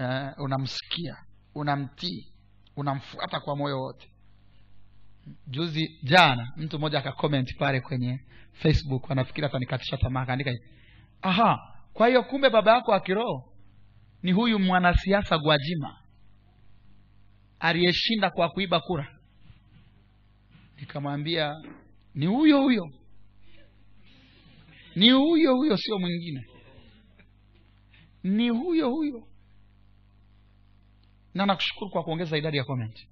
Uh, unamsikia unamtii unamfuata kwa moyo wote juzi jana mtu mmoja akakoment pale kwenye facebook anafikiri atanikatisha tamaa akaandika hivi aha kwa hiyo kumbe baba yako wa kiroho ni huyu mwanasiasa gwajima aliyeshinda kwa kuiba kura? Nikamwambia ni huyo huyo. Ni huyo huyo sio mwingine. Ni huyo huyo. Na nakushukuru kwa kuongeza idadi ya comment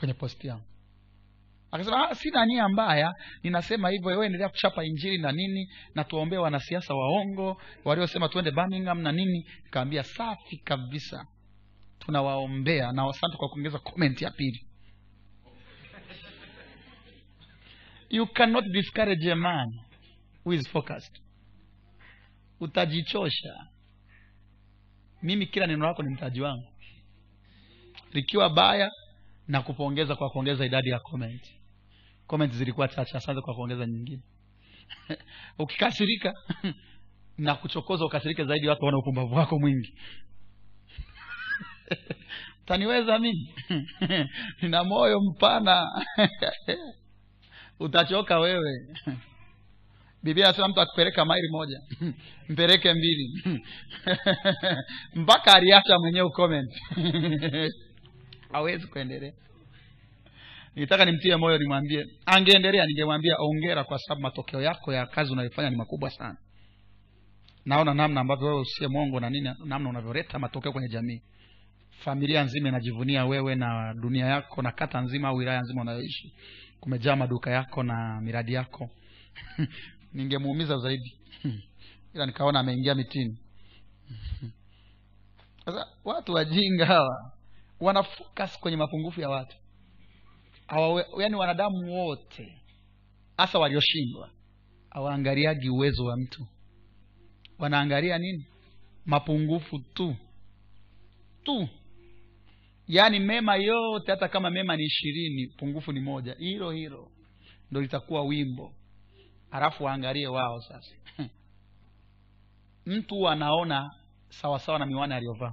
kwenye posti yangu. Akasema sina nia mbaya. Ninasema hivyo wewe endelea kuchapa injili na nini na tuwaombee wanasiasa waongo waliosema tuende birmingham na nini. Nikaambia safi kabisa. Tunawaombea na asante kwa kuongeza comment ya pili. You cannot discourage a man who is focused. Utajichosha. Mimi kila neno lako ni mtaji wangu. Likiwa baya na kupongeza kwa kuongeza idadi ya comment comment zilikuwa chache asante kwa kuongeza nyingine. Ukikasirika na kuchokoza ukasirike zaidi watu wana upumbavu wako mwingi. Taniweza mimi? Nina moyo mpana. Utachoka wewe. Biblia anasema mtu akupeleka maili moja mpeleke mbili. Mpaka aliacha mwenyewe comment hawezi kuendelea. Nitaka nimtie moyo nimwambie angeendelea ningemwambia ongera kwa sababu matokeo yako ya kazi unayofanya ni makubwa sana. Naona namna ambavyo wewe usie mongo na nini namna unavyoleta matokeo kwenye jamii. Familia nzima inajivunia wewe na dunia yako na kata nzima au wilaya nzima unayoishi. Kumejaa maduka yako na miradi yako. Ningemuumiza zaidi. Ila nikaona ameingia mitini. Sasa watu wajinga hawa wana focus kwenye mapungufu ya watu. Yaani wanadamu wote hasa walioshindwa hawaangaliagi uwezo wa mtu. Wanaangalia nini? Mapungufu tu. Tu. Yaani mema yote hata kama mema ni ishirini pungufu ni moja. Hilo hilo. Ndo litakuwa wimbo. Halafu waangalie wao sasa. Mtu anaona sawasawa na miwani aliyovaa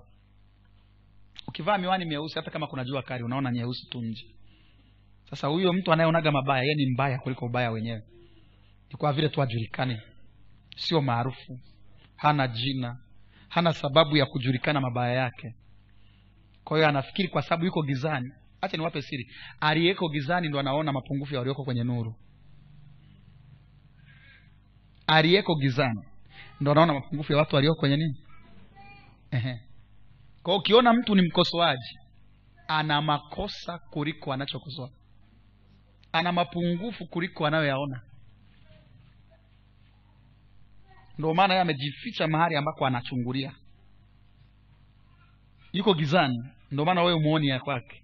ukivaa miwani meusi hata kama kuna jua kali unaona nyeusi tu nje. Sasa huyo mtu anayeonaga mabaya yeye ni mbaya kuliko ubaya wenyewe. Ni kwa vile tu ajulikane sio maarufu. Hana jina. Hana sababu ya kujulikana mabaya yake. Kwa hiyo anafikiri kwa sababu yuko gizani. Hacha niwape siri. Aliyeko gizani ndo anaona mapungufu ya walioko kwenye nuru. Aliyeko gizani ndo anaona mapungufu ya watu walioko kwenye nini? Ehe. Kwa ukiona mtu ni mkosoaji ana makosa kuliko anachokosoa. Ana mapungufu kuliko anayoyaona. Ndio maana yeye amejificha mahali ambako anachungulia. Yuko gizani ndio maana wewe muoni ya kwake.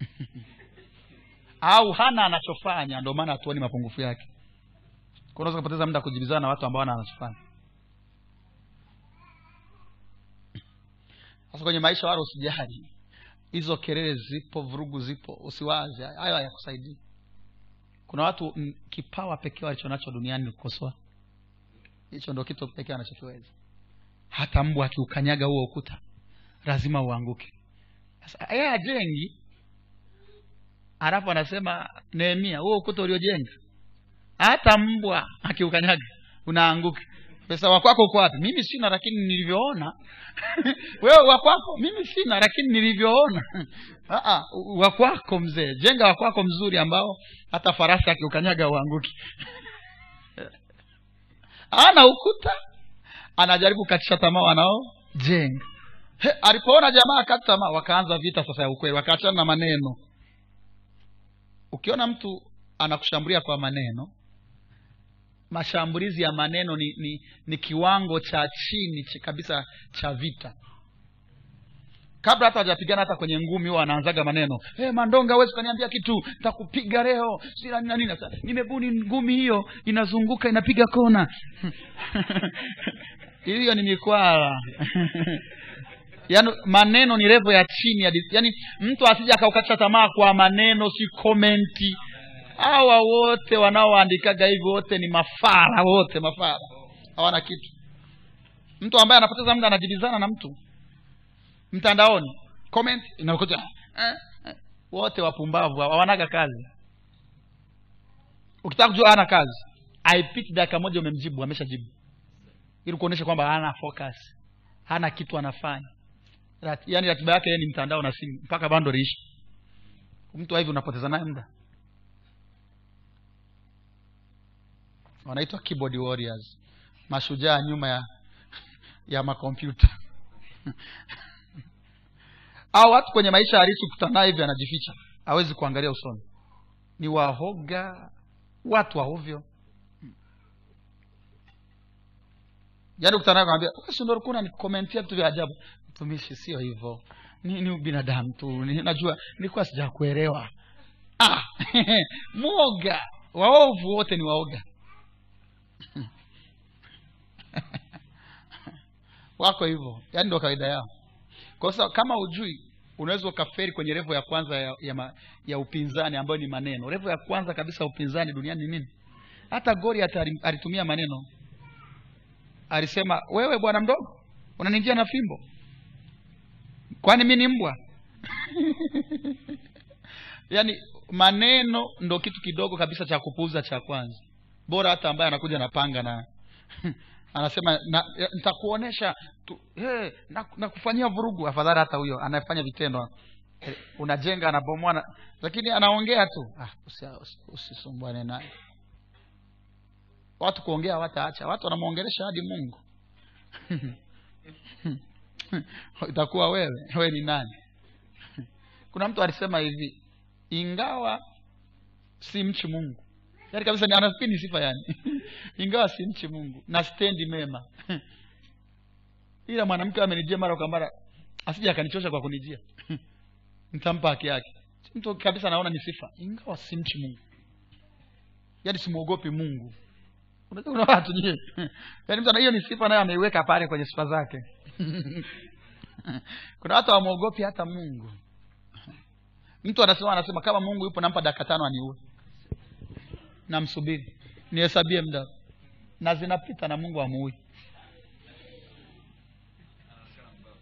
Au hana anachofanya ndio maana hatuoni mapungufu yake. Kwa kupoteza muda kujibizana na watu ambao hana anachofanya sasa kwenye maisha wala usijali. Hizo kelele zipo vurugu zipo usiwaze. Hayo hayakusaidii. Kuna watu m, kipawa pekee walichonacho duniani ni kukosoa. Hicho ndo kitu pekee wanachokiweza. Hata mbwa akiukanyaga huo ukuta lazima uanguke. Sasa ajengi alafu anasema nehemia huo ukuta uliojenga hata mbwa akiukanyaga unaanguka pesa wakwako uko wapi? Mimi sina lakini nilivyoona. Wewe wakwako mimi sina lakini nilivyoona. Ah, ah, wakwako mzee. Jenga wakwako mzuri ambao hata farasi akiukanyaga uanguki ana ukuta anajaribu katisha tamaa wanaojenga. Jenga alipoona jamaa akati tamaa wakaanza vita sasa ya ukweli wakaachana na maneno. Ukiona mtu anakushambulia kwa maneno mashambulizi ya maneno ni, ni, ni kiwango cha chini ch- kabisa cha vita. Kabla hata hajapigana hata kwenye ngumi huwa anaanzaga maneno. Hey, mandonga huwezi ukaniambia kitu. Nitakupiga leo. Si na nini. Sasa, nimebuni ngumi hiyo. Inazunguka inapiga kona. Hiyo ni mikwala yaani maneno ni revo ya chini ya yaani mtu asija akaukatisha tamaa kwa maneno si komenti hawa wote wanaoandikaga hivi wote ni mafara wote mafara. Hawana kitu. Mtu ambaye anapoteza muda anajibizana na mtu. Mtandaoni comment inakuta eh, eh, wote wapumbavu hawanaga kazi. Ukitaka kujua hana kazi aipiti dakika moja umemjibu ameshajibu. Ili kuonyesha kwamba hana focus. Hana kitu anafanya. Rat, yani ratiba yake ni mtandao na simu mpaka bando liishi mtu hivi unapoteza naye muda wanaitwa keyboard warriors. Mashujaa nyuma ya ya makompyuta au watu kwenye maisha halisi ukutana hivi anajificha. Hawezi kuangalia usoni. Ni wahoga watu wa ovyo. Yaani ukutana naye kwambia si ndio vitu vya ajabu? Mtumishi sio hivyo. Ni, ni binadamu tu. Ni, najua nilikuwa sijakuelewa. Ah, mwoga. Waovu wote ni waoga wako hivyo. Yaani ndo kawaida yao. Kwa kama ujui unaweza ukaferi kwenye revo ya kwanza ya, ya, ma, ya upinzani ambayo ni maneno. Revo ya kwanza kabisa upinzani duniani ni nini? Hata goriat alitumia maneno. Alisema wewe bwana mdogo unaninjia na fimbo? Kwani mi ni mbwa? Yaani maneno ndo kitu kidogo kabisa cha kupuuza cha kwanza bora hata ambaye anakuja na panga na anasema na, nitakuonesha hey, nakufanyia na, vurugu. Afadhali hata huyo anayefanya vitendo eh, unajenga anabomoa na, lakini anaongea tu. Ah, usi- usi- naye. Watu kuongea wataacha watu wanamwongelesha hadi mungu. Itakuwa wewe wewe ni nani? Kuna mtu alisema hivi ingawa si mchi mungu yaani kabisa ni anafikiri sifa yani. Ingawa simchi mungu na stendi mema. Ila mwanamke amenijia mara kwa mara asije akanichosha kwa kunijia. Nitampa haki yake. Mtu kabisa naona ni sifa. Ingawa simchi mungu. Yaani simwogopi mungu. Kuna watu je yaani mtu hiyo ni sifa nayo ameiweka pale kwenye sifa zake. Kuna watu hawamwogopi hata mungu. Mtu anasema anasema kama mungu yupo nampa dakika tano aniue namsubiri. Nihesabie muda. Na zinapita na mungu amuui.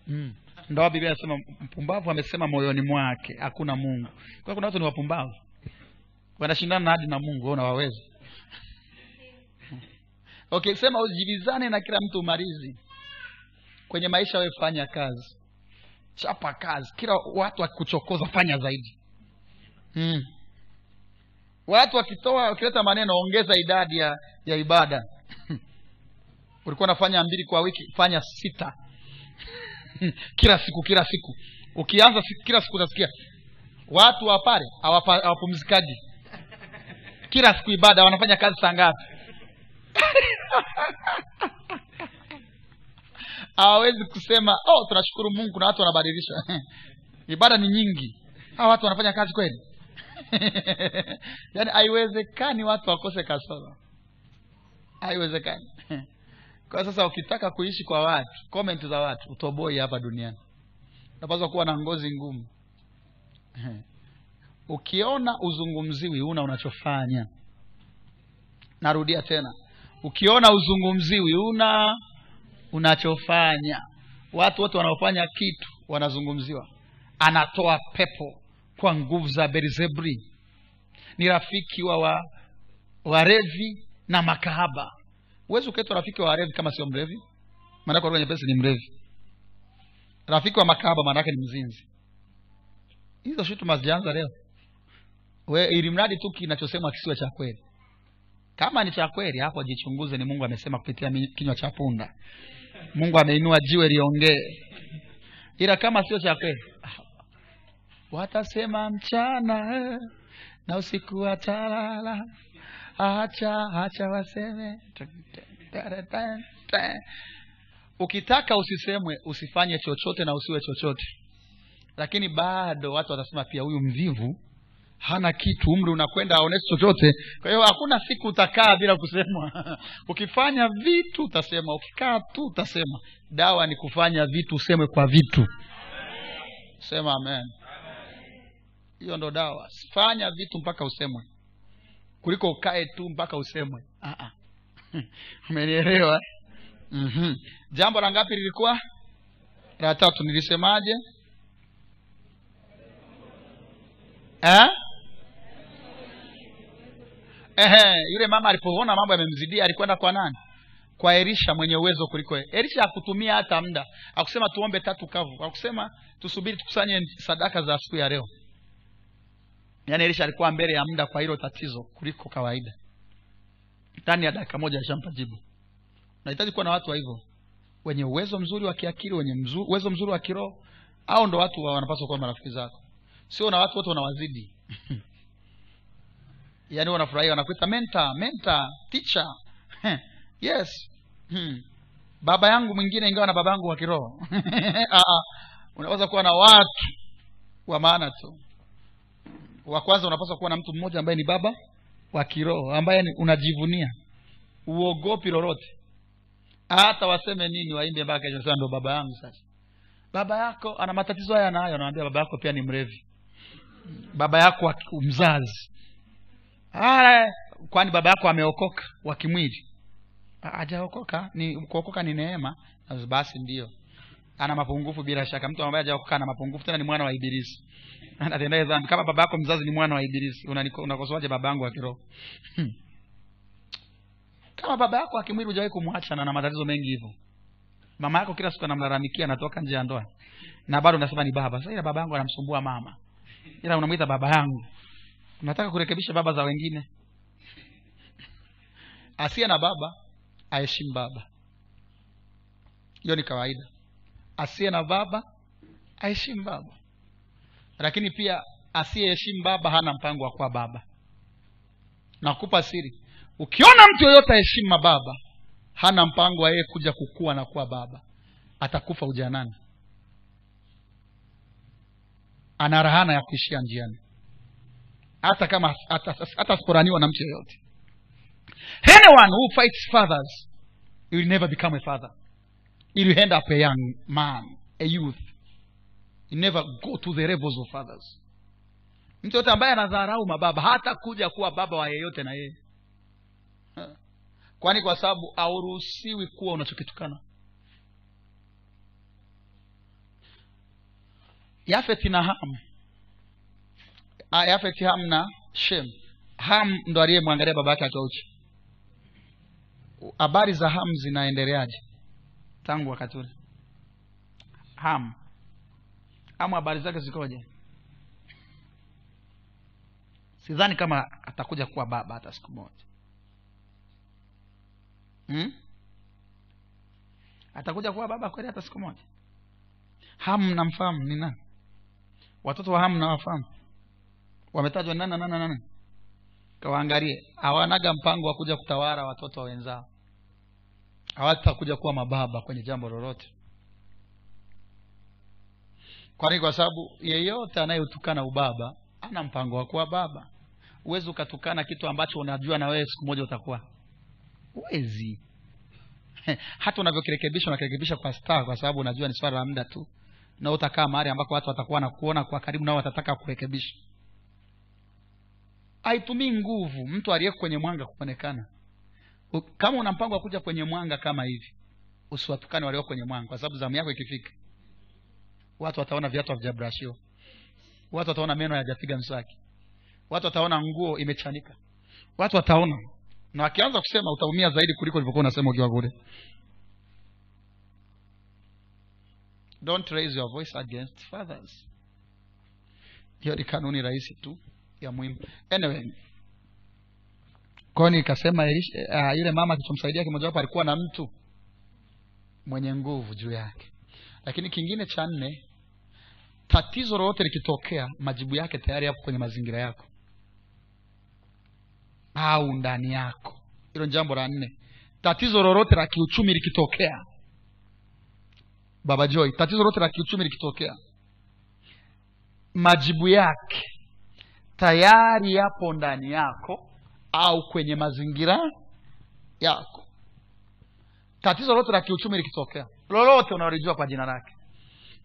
Mm. ndoa biblia anasema mpumbavu amesema moyoni mwake hakuna mungu. Kwa kuna watu ni wapumbavu. Wanashindana na hadi na mungu unawaweza. Okay sema ujibizane na kila mtu umalizi kwenye maisha we fanya kazi. Chapa kazi. Kila watu wakikuchokoza fanya zaidi. Mm. Watu wakitoa wakileta maneno ongeza idadi ya ya ibada. Ulikuwa unafanya mbili kwa wiki fanya sita. Kila siku kila siku. Ukianza kila siku utasikia watu wa pale hawapumzikaji kila siku ibada wanafanya kazi saa ngapi? Hawawezi kusema oh tunashukuru mungu kuna watu wanabadilisha. Ibada ni nyingi. Hawa watu wanafanya kazi kweli yaani haiwezekani watu wakose kasoro. Haiwezekani. Kwa sasa ukitaka kuishi kwa watu comment za watu utoboi hapa duniani. Unapaswa kuwa na ngozi ngumu. Ukiona uzungumziwi una unachofanya. Narudia tena. Ukiona uzungumziwi una unachofanya. Watu wote wanaofanya kitu wanazungumziwa. Anatoa pepo kwa nguvu za berizebri ni rafiki wa, wa warevi na makahaba. Huwezi ukaitwa rafiki wa warevi kama sio mrevi. Maanake nyepesi ni mrevi. Rafiki wa makahaba maanake ni mzinzi. Hizo shutuma zijaanza leo. We, ili mradi tu kinachosemwa kisiwe cha kweli. Kama ni cha kweli hapo jichunguze ni mungu amesema kupitia kinywa cha punda. Mungu ameinua jiwe liongee. Ila kama sio cha kweli watasema mchana na usiku watalala. Acha acha waseme. Ukitaka usisemwe usifanye chochote na usiwe chochote. Lakini bado watu watasema pia huyu mvivu hana kitu umri unakwenda aonesi chochote. Kwa hiyo hakuna siku utakaa bila kusemwa. Ukifanya vitu utasema ukikaa tu utasema. Dawa ni kufanya vitu usemwe kwa vitu. Sema amen hiyo ndo dawa. Fanya vitu mpaka usemwe. Kuliko ukae tu mpaka usemwe. Umenielewa? Mm-hmm. jambo la ngapi lilikuwa? La tatu nilisemaje? Eh? Ehe, yule mama alipoona mambo yamemzidia alikwenda kwa nani? Kwa elisha mwenye uwezo kuliko yeye. elisha hakutumia hata muda. Akusema tuombe tatu kavu. Akusema tusubiri tukusanye sadaka za siku ya leo yaani elisha alikuwa mbele ya muda kwa hilo tatizo kuliko kawaida. Ndani ya dakika moja ashampa jibu nahitaji kuwa na watu wa hivyo. Wenye uwezo mzuri wa kiakili wenye mzuri, uwezo mzuri wa kiroho au ndo watu wa- wanapaswa kuwa marafiki zako. Sio na watu wote wanawazidi. Yaani wanafurahia wanakuita mentor mentor teacher. Yes. Hmm. baba yangu mwingine ingawa na baba yangu wa kiroho. Ah, ah. unaweza kuwa na watu wa maana tu wa kwanza unapaswa kuwa na mtu mmoja ambaye ni baba wa kiroho ambaye ni- unajivunia. Uogopi lolote. Hata waseme nini waimbe mpaka kesho sasa ndo baba yangu sasa. Baba yako ana matatizo haya nayo anawambia baba yako pia ni mrevi baba yako mzazi. Ah, kwani baba yako ameokoka wa kimwili? Hajaokoka ni kuokoka ni neema basi ndio. Ana mapungufu bila shaka. Mtu ambaye hajaokoka ana mapungufu tena ni mwana wa ibilisi anatendaye dhambi kama baba yako mzazi ni mwana wa ibilisi. Unakosoaje baba yangu wa Hmm. kama baba yako akimwili kimwili hujawahi kumwacha na na matatizo mengi hivyo. Mama yako kila siku anamlalamikia anatoka nje ya ndoa. Na bado unasema ni baba. Sasa ila baba yangu anamsumbua mama. Ila unamwita baba yangu. Unataka kurekebisha baba za wengine? Asiye na baba aheshimu baba. Hiyo ni kawaida. Asiye na baba aheshimu baba lakini pia asiyeheshimu baba hana mpango wa kuwa baba. Nakupa siri. Ukiona mtu yoyote aheshimu mababa hana mpango wa yeye kuja kukua na kuwa baba. Atakufa ujanani. Ana rahana ya kuishia njiani. Hata kama hata asiporaniwa na mtu yoyote. Anyone who fights fathers will never become a father. He up a young man a youth never go to the levels of others. Mtu yote ambaye anadharau mababa hata kuja kuwa baba wa yeyote na yeye. Kwani kwa sababu hauruhusiwi kuwa unachokitukana? Yafeti na ham. Ah, yafeti ham na shem. Ham ndo aliyemwangalia baba yake akiwa uchi habari za ham zinaendeleaje? Tangu wakati ule. Ham ham habari zake zikoje? Sidhani kama atakuja kuwa baba hata siku moja. Hmm? atakuja kuwa baba kweli hata siku moja? Ham namfahamu ni nani? Watoto wa ham nawafahamu wametajwa nana nana nana kawaangalie. Hawanaga mpango wa kuja kutawala watoto wa wenzao. Hawatakuja kuwa mababa kwenye jambo lolote kwani kwa sababu yeyote anayeutukana ubaba ana mpango wa kuwa baba. Huwezi ukatukana kitu ambacho unajua na wewe siku moja utakuwa. Huwezi. Hata unavyokirekebisha unakirekebisha kwa star kwa sababu unajua ni swala la muda tu. Na utakaa mahali ambako watu watakuwa na kuona kwa karibu nao watataka kurekebisha. Haitumii nguvu. Mtu aliyeko kwenye mwanga kuonekana. Kama una mpango wa kuja kwenye mwanga kama hivi usiwatukane walioko kwenye mwanga kwa sababu zamu yako ikifika watu wataona viatu havijabrashiwa. Watu wataona meno hayajapiga mswaki. Watu wataona nguo imechanika. Watu wataona. Na wakianza kusema utaumia zaidi kuliko ulivyokuwa unasema ukiwa kule don't raise your voice against fathers. Hiyo ni kanuni rahisi tu ya muhimu. Anyway. Kwao nikasema uh, yule mama kichomsaidia kimojawapo alikuwa na mtu mwenye nguvu juu yake lakini kingine cha nne tatizo lolote likitokea majibu yake tayari yapo kwenye mazingira yako. Au ndani yako. Hilo ni jambo la nne. Tatizo lolote la kiuchumi likitokea. Baba joy tatizo lolote la kiuchumi likitokea. Majibu yake tayari yapo ndani yako au kwenye mazingira yako. Tatizo lolote la kiuchumi likitokea lolote unaolijua kwa jina lake.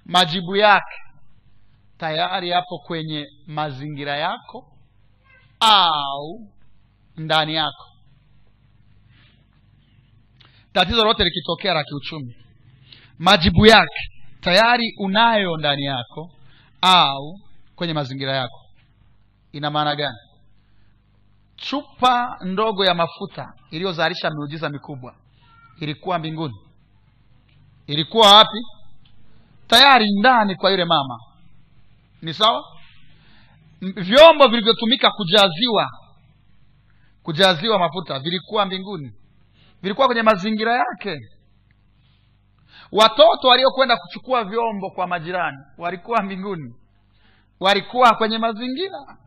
Majibu yake tayari yapo kwenye mazingira yako au ndani yako. Tatizo lolote likitokea la kiuchumi majibu yake tayari unayo ndani yako au kwenye mazingira yako. Ina maana gani? Chupa ndogo ya mafuta iliyozalisha miujiza mikubwa ilikuwa mbinguni ilikuwa wapi? Tayari ndani kwa yule mama. Ni sawa? Vyombo vilivyotumika kujaziwa kujaziwa mafuta vilikuwa mbinguni. Vilikuwa kwenye mazingira yake. Watoto waliokwenda kuchukua vyombo kwa majirani walikuwa mbinguni. Walikuwa kwenye mazingira.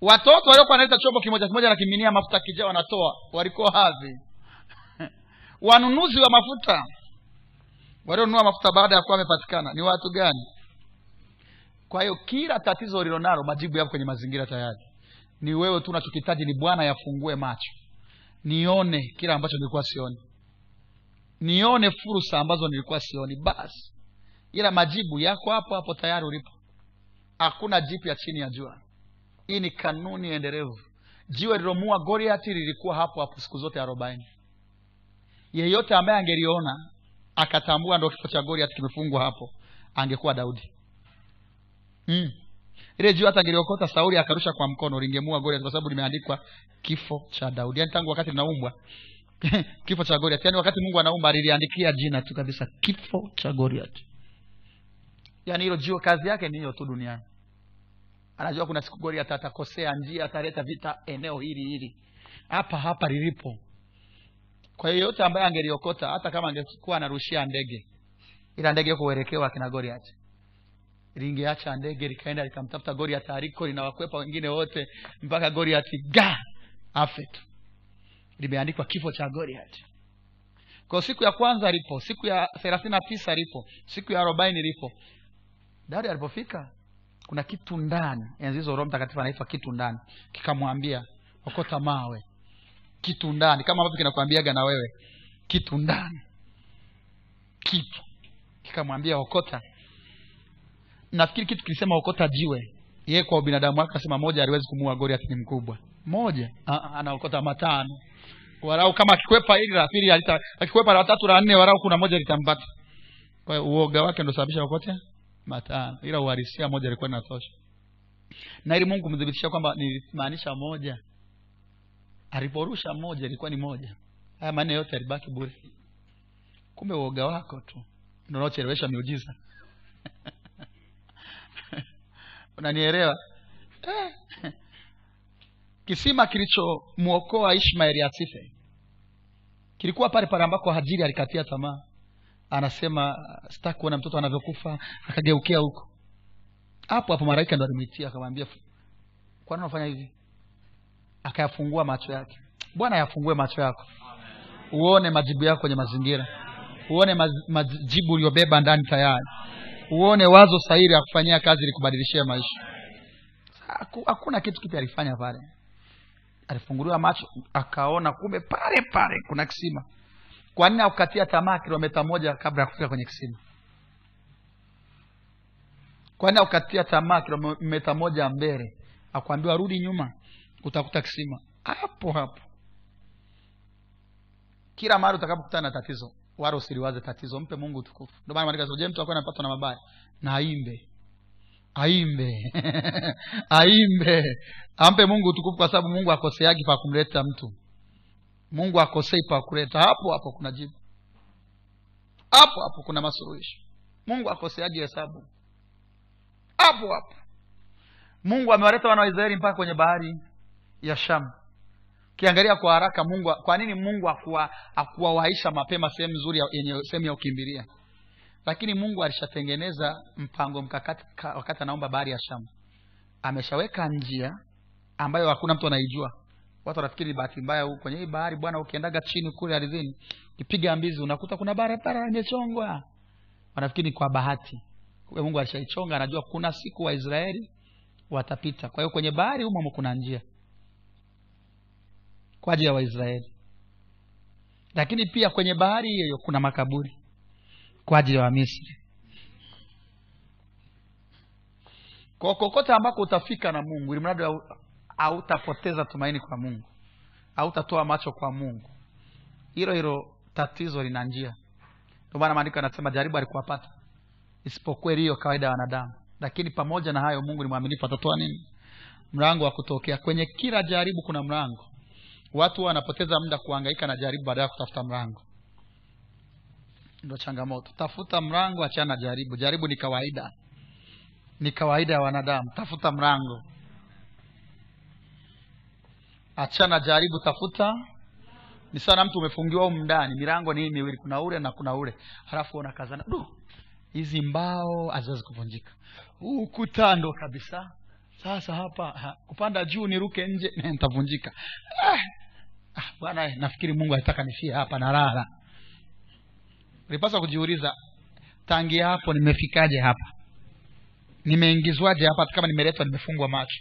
Watoto waliokuwa wanaleta chombo kimoja kimoja na kiminia mafuta kijaa wanatoa walikuwa hadhi wanunuzi wa mafuta walionunua mafuta baada ya kuwa amepatikana ni watu gani? Kwa hiyo kila tatizo ulilonalo majibu yapo kwenye mazingira tayari. Ni wewe tu unachokihitaji ni bwana yafungue macho. Nione kila ambacho nilikuwa sioni. Nione fursa ambazo nilikuwa sioni. Basi ila majibu yako hapo hapo tayari ulipo. Hakuna jipya chini ya jua. Hii ni kanuni endelevu. Jiwe lilomua goliati lilikuwa hapo hapo siku zote arobaini. Yeyote ambaye angeliona akatambua ndo kifo cha goliati kimefungwa hapo angekuwa daudi. Mm. ile juu hata angeliokota sauli akarusha kwa mkono lingemua goliati kwa sababu limeandikwa kifo cha daudi. Yaani tangu wakati linaumbwa kifo cha goliati yaani wakati mungu anaumba aliliandikia jina tu kabisa kifo cha goliati yaani hilo juu kazi yake ni hiyo tu duniani. Anajua kuna siku goliati atakosea njia ataleta vita eneo hili hili. Hapa hapa lilipo kwa hiyo yote ambaye angeliokota hata kama angekuwa anarushia ndege ila ndege yuko uelekeo akina goliati lingeacha ndege likaenda likamtafuta goliati aliko linawakwepa wengine wote mpaka goliati ga afe limeandikwa kifo cha goliati kwa siku ya kwanza lipo siku ya thelathini na tisa lipo siku ya arobaini lipo. Daudi alipofika kuna kitu ndani enzi hizo roho mtakatifu anaitwa kitu ndani kikamwambia okota mawe kitu ndani. Kama ambavyo kinakwambiaga na wewe kitu ndani. Kitu. Kikamwambia okota. Nafikiri kitu kilisema okota jiwe. Yeye kwa ubinadamu wake akasema moja aliwezi kumua goliath ni mkubwa. Moja. Anaokota matano. Warau, kama akikwepa hili la pili akikwepa la tatu la nne warau kuna moja litampata. Kwa uoga wake sababisha okote matano. Ila uhalisia moja ilikuwa inatosha. Na ili mungu mdhibitisha kwamba nilimaanisha moja aliporusha moja ilikuwa ni moja. Haya manne yote alibaki bure. Kumbe uoga wako tu. Ndo unaochelewesha miujiza. Unanielewa? Eh. kisima kilichomwokoa ishmaeli asife. Kilikuwa pale pale ambako hajiri alikatia tamaa. Anasema sitaki kuona mtoto anavyokufa. Akageukia huko. Hapo hapo malaika ndo alimwitia akamwambia kwani unafanya hivi akayafungua macho yake. Bwana yafungue macho yako. Uone majibu yako kwenye mazingira. Uone majibu uliyobeba ndani tayari. Uone wazo sahihi ya kufanyia kazi likubadilishia maisha. Haku- hakuna kitu kipi alifanya pale. Alifunguliwa macho akaona kumbe pale pale kuna kisima. Kwa nini akukatia tamaa kilomita moja kabla ya kufika kwenye kisima? Kwa nini akukatia tamaa kilomita moja mbele? Akwambiwa rudi nyuma utakuta kisima. Hapo hapo. Kila mara utakapokutana na tatizo wala usiliwaze tatizo. Mpe mungu utukufu. Ndio maana maandiko je mtu akuwa anapatwa na mabaya? Na aimbe. Aimbe. Aimbe. Ampe mungu utukufu kwa sababu mungu akoseagi pa kumleta mtu. Mungu akosei pa kuleta. Hapo hapo kuna jibu. Hapo hapo kuna masuruhisho mungu akoseagi hesabu. Hapo hapo. Mungu amewaleta wana wa israeli mpaka kwenye bahari ya shamu ukiangalia kwa haraka mungu kwa nini mungu akuwa mapema sehemu nzuri yenye sehemu ya ukimbilia lakini mungu alishatengeneza mpango mkakati ka- wakati anaomba bahari ya shamu ameshaweka njia ambayo hakuna mtu anaijua. Watu wanafikiri bahati mbaya huku kwenye hii bahari bwana ukiendaga chini kule ardhini ukipiga mbizi unakuta kuna barabara imechongwa. Wanafikiri kwa bahati. Mungu alishaichonga anajua kuna siku waisraeli watapita. Kwa hiyo kwenye bahari humo kuna njia kwa ajili ya waisraeli. Lakini pia kwenye bahari hiyo hiyo kuna makaburi kwa ajili ya wamisri. Kwa ambako utafika na mungu ili mradi hautapoteza tumaini kwa mungu hautatoa macho kwa mungu hilo hilo tatizo lina njia. Ndio maana maandiko anasema jaribu alikuwapata isipokuwa iliyo kawaida ya wanadamu. Lakini pamoja na hayo mungu ni mwaminifu atatoa nini? Mlango wa kutokea. Kwenye kila jaribu kuna mlango watu wanapoteza muda kuhangaika na jaribu baada ya kutafuta mlango. Ndo changamoto. Tafuta mlango achana na jaribu. Jaribu ni kawaida. Ni kawaida ya wanadamu. Tafuta mlango. Achana jaribu tafuta. Ni sana mtu umefungiwa humu ndani. Milango ni miwili. Kuna ule na kuna ule. Halafu unakazana du! Hizi mbao haziwezi kuvunjika. Huu ukuta ndo kabisa sasa hapa ha, kupanda juu niruke nje nitavunjika. Ah, ah, bwana nafikiri mungu alitaka nifie hapa nalala ulipaswa kujiuliza tangia hapo nimefikaje hapa? Nimeingizwaje hapa? Kama nimeletwa nimefungwa macho.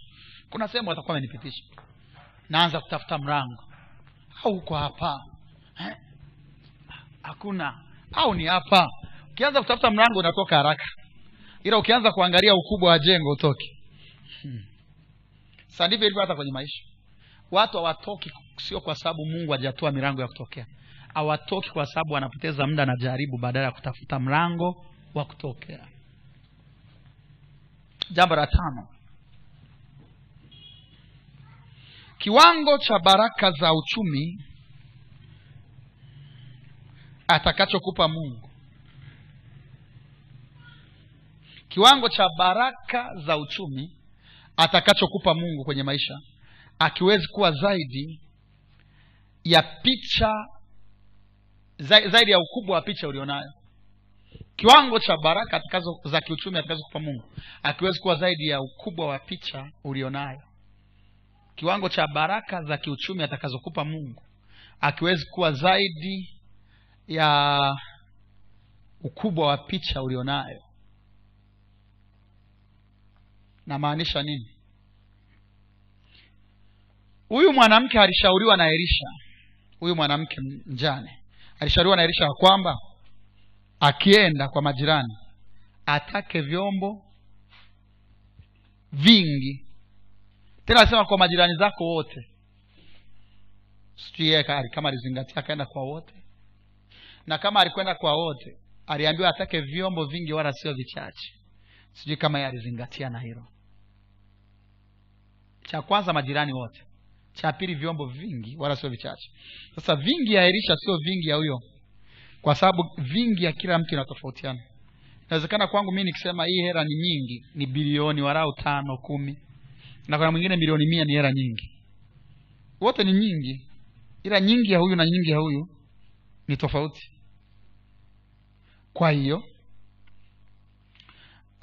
Kuna sehemu watakuwa amenipitisha naanza kutafuta mrango au uko hapa? Eh? hakuna. Au ni hapa? Ukianza kutafuta mlango unatoka haraka. Ila ukianza kuangalia ukubwa wa jengo utoke hmm. sa ndivyo ilivyo hata kwenye maisha. Watu hawatoki sio kwa sababu mungu hajatoa milango ya kutokea. Hawatoki kwa sababu wanapoteza muda na jaribu badala ya kutafuta mlango wa kutokea. Jambo la tano. Kiwango cha baraka za uchumi atakachokupa mungu. Kiwango cha baraka za uchumi atakachokupa mungu kwenye maisha akiwezi kuwa zaidi ya picha zaidi ya ukubwa wa picha ulionayo. Kiwango cha baraka atakazo za kiuchumi atakazokupa mungu akiwezi kuwa zaidi ya ukubwa wa picha ulionayo. Kiwango cha baraka za kiuchumi atakazokupa mungu akiwezi kuwa zaidi ya ukubwa wa picha ulionayo namaanisha nini? Huyu mwanamke alishauriwa na elisha. Huyu mwanamke mjane alishauriwa na elisha ya kwamba akienda kwa majirani atake vyombo vingi. Tena alisema kwa majirani zako wote. Sijui kama alizingatia akaenda kwa wote. Na kama alikwenda kwa wote aliambiwa atake vyombo vingi wala sio vichache. Sijui kama yeye alizingatia na hilo cha kwanza majirani wote cha pili vyombo vingi wala sio vichache. Sasa vingi ya elisha sio vingi ya huyo kwa sababu vingi ya kila mtu inatofautiana. Inawezekana kwangu mi nikisema hii hera ni nyingi ni bilioni warau tano kumi na kuna mwingine milioni mia ni hera nyingi. Wote ni nyingi ila nyingi ya huyu na nyingi ya huyu ni tofauti. Kwa hiyo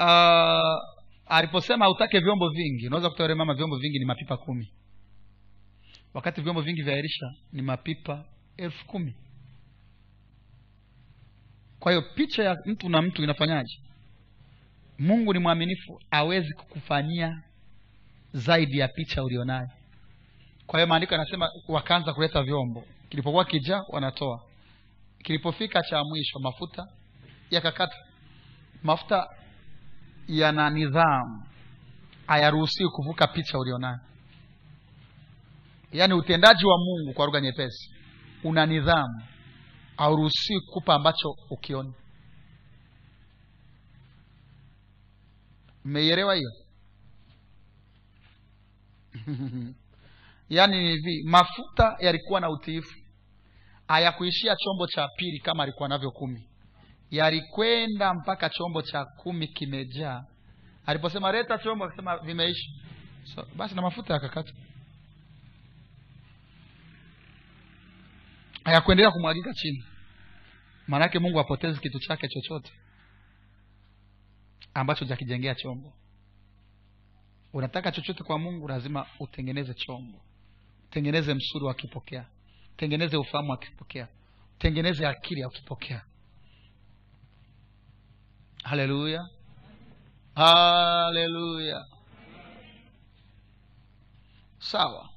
uh, aliposema utake vyombo vingi unaweza yule mama vyombo vingi ni mapipa kumi. Wakati vyombo vingi vya elisha ni mapipa elfu kumi. Kwa hiyo picha ya mtu na mtu inafanyaje? Mungu ni mwaminifu awezi kukufanyia zaidi ya picha ulionayo. Kwa hiyo maandiko yanasema wakaanza kuleta vyombo. Kilipokuwa kijaa wanatoa. Kilipofika cha mwisho mafuta yakakata mafuta yana nidhamu hayaruhusiwi kuvuka picha ulionayo. Yaani utendaji wa mungu kwa lugha nyepesi una nidhamu hauruhusiwi kupa ambacho ukiona. mmeielewa hiyo? Yaani ni hivi mafuta yalikuwa na utiifu hayakuishia chombo cha pili kama alikuwa navyo kumi yalikwenda mpaka chombo cha kumi kimejaa. Aliposema leta chombo akasema vimeisha. So, basi na mafuta yakakata hayakuendelea kumwagika chini. Maanake mungu apotezi kitu chake chochote ambacho jakijengea chombo. Unataka chochote kwa mungu lazima utengeneze chombo. Utengeneze msuri wakipokea utengeneze ufahamu wa kipokea, utengeneze akili akipokea haleluya haleluya sawa.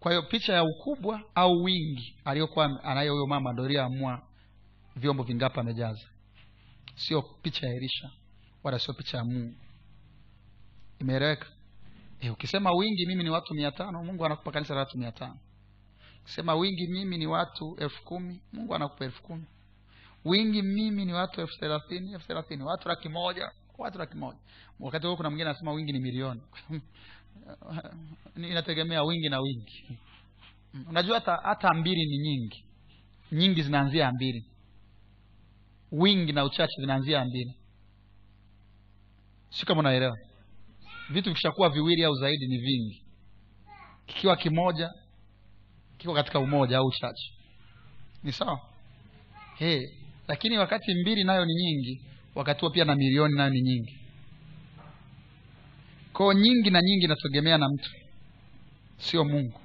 Kwa hiyo picha ya ukubwa au wingi aliyokuwa anayo huyo mama ndo iliyoamua vyombo vingapi amejaza. Sio picha ya elisha wala sio picha ya mungu. Imeeleweka? E, ukisema wingi mimi ni watu mia tano mungu anakupa kanisa la watu mia tano ukisema wingi mimi ni watu elfu kumi. Mungu anakupa elfu kumi. Wingi mimi ni watu elfu thelathini elfu thelathini. Watu laki moja watu laki moja. Wakati huo kuna mwingine anasema wingi ni milioni. Inategemea wingi na wingi. Unajua hata hata mbili ni nyingi. Nyingi zinaanzia mbili. Wingi na uchache vinaanzia mbili. Si kama unaelewa? Vitu vikishakuwa viwili au zaidi ni vingi. Kikiwa kimoja kiko katika umoja au uchache. Ni sawa? Hey, lakini wakati mbili nayo ni nyingi wakati huo pia na milioni nayo ni nyingi. Koo nyingi na nyingi inategemea na mtu sio mungu.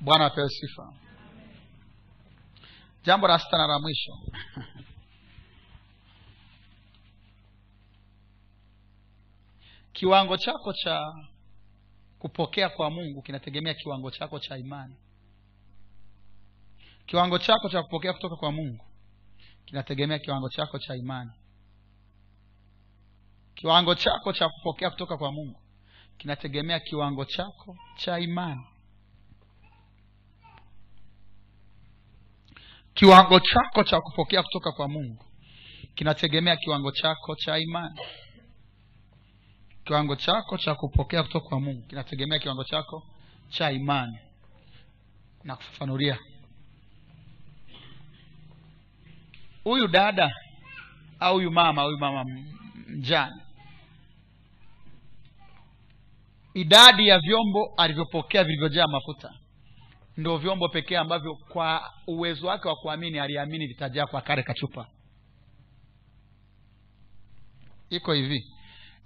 Bwana apewe sifa. Jambo la sita na la mwisho. Kiwango chako cha kupokea kwa mungu kinategemea kiwango chako cha imani. Kiwango chako cha kupokea kutoka kwa mungu kinategemea kiwango chako cha imani. Kiwango chako cha kupokea kutoka kwa mungu kinategemea kiwango chako cha imani. Kiwango chako cha kupokea kutoka kwa mungu kinategemea kiwango chako cha imani kiwango chako cha kupokea kutoka kwa mungu. Kinategemea kiwango chako cha imani. Na kufafanulia huyu dada au huyu mama huyu mama mjane idadi ya vyombo alivyopokea vilivyojaa mafuta ndio vyombo pekee ambavyo kwa uwezo wake wa kuamini aliamini vitajaa kwa kare kachupa. Iko hivi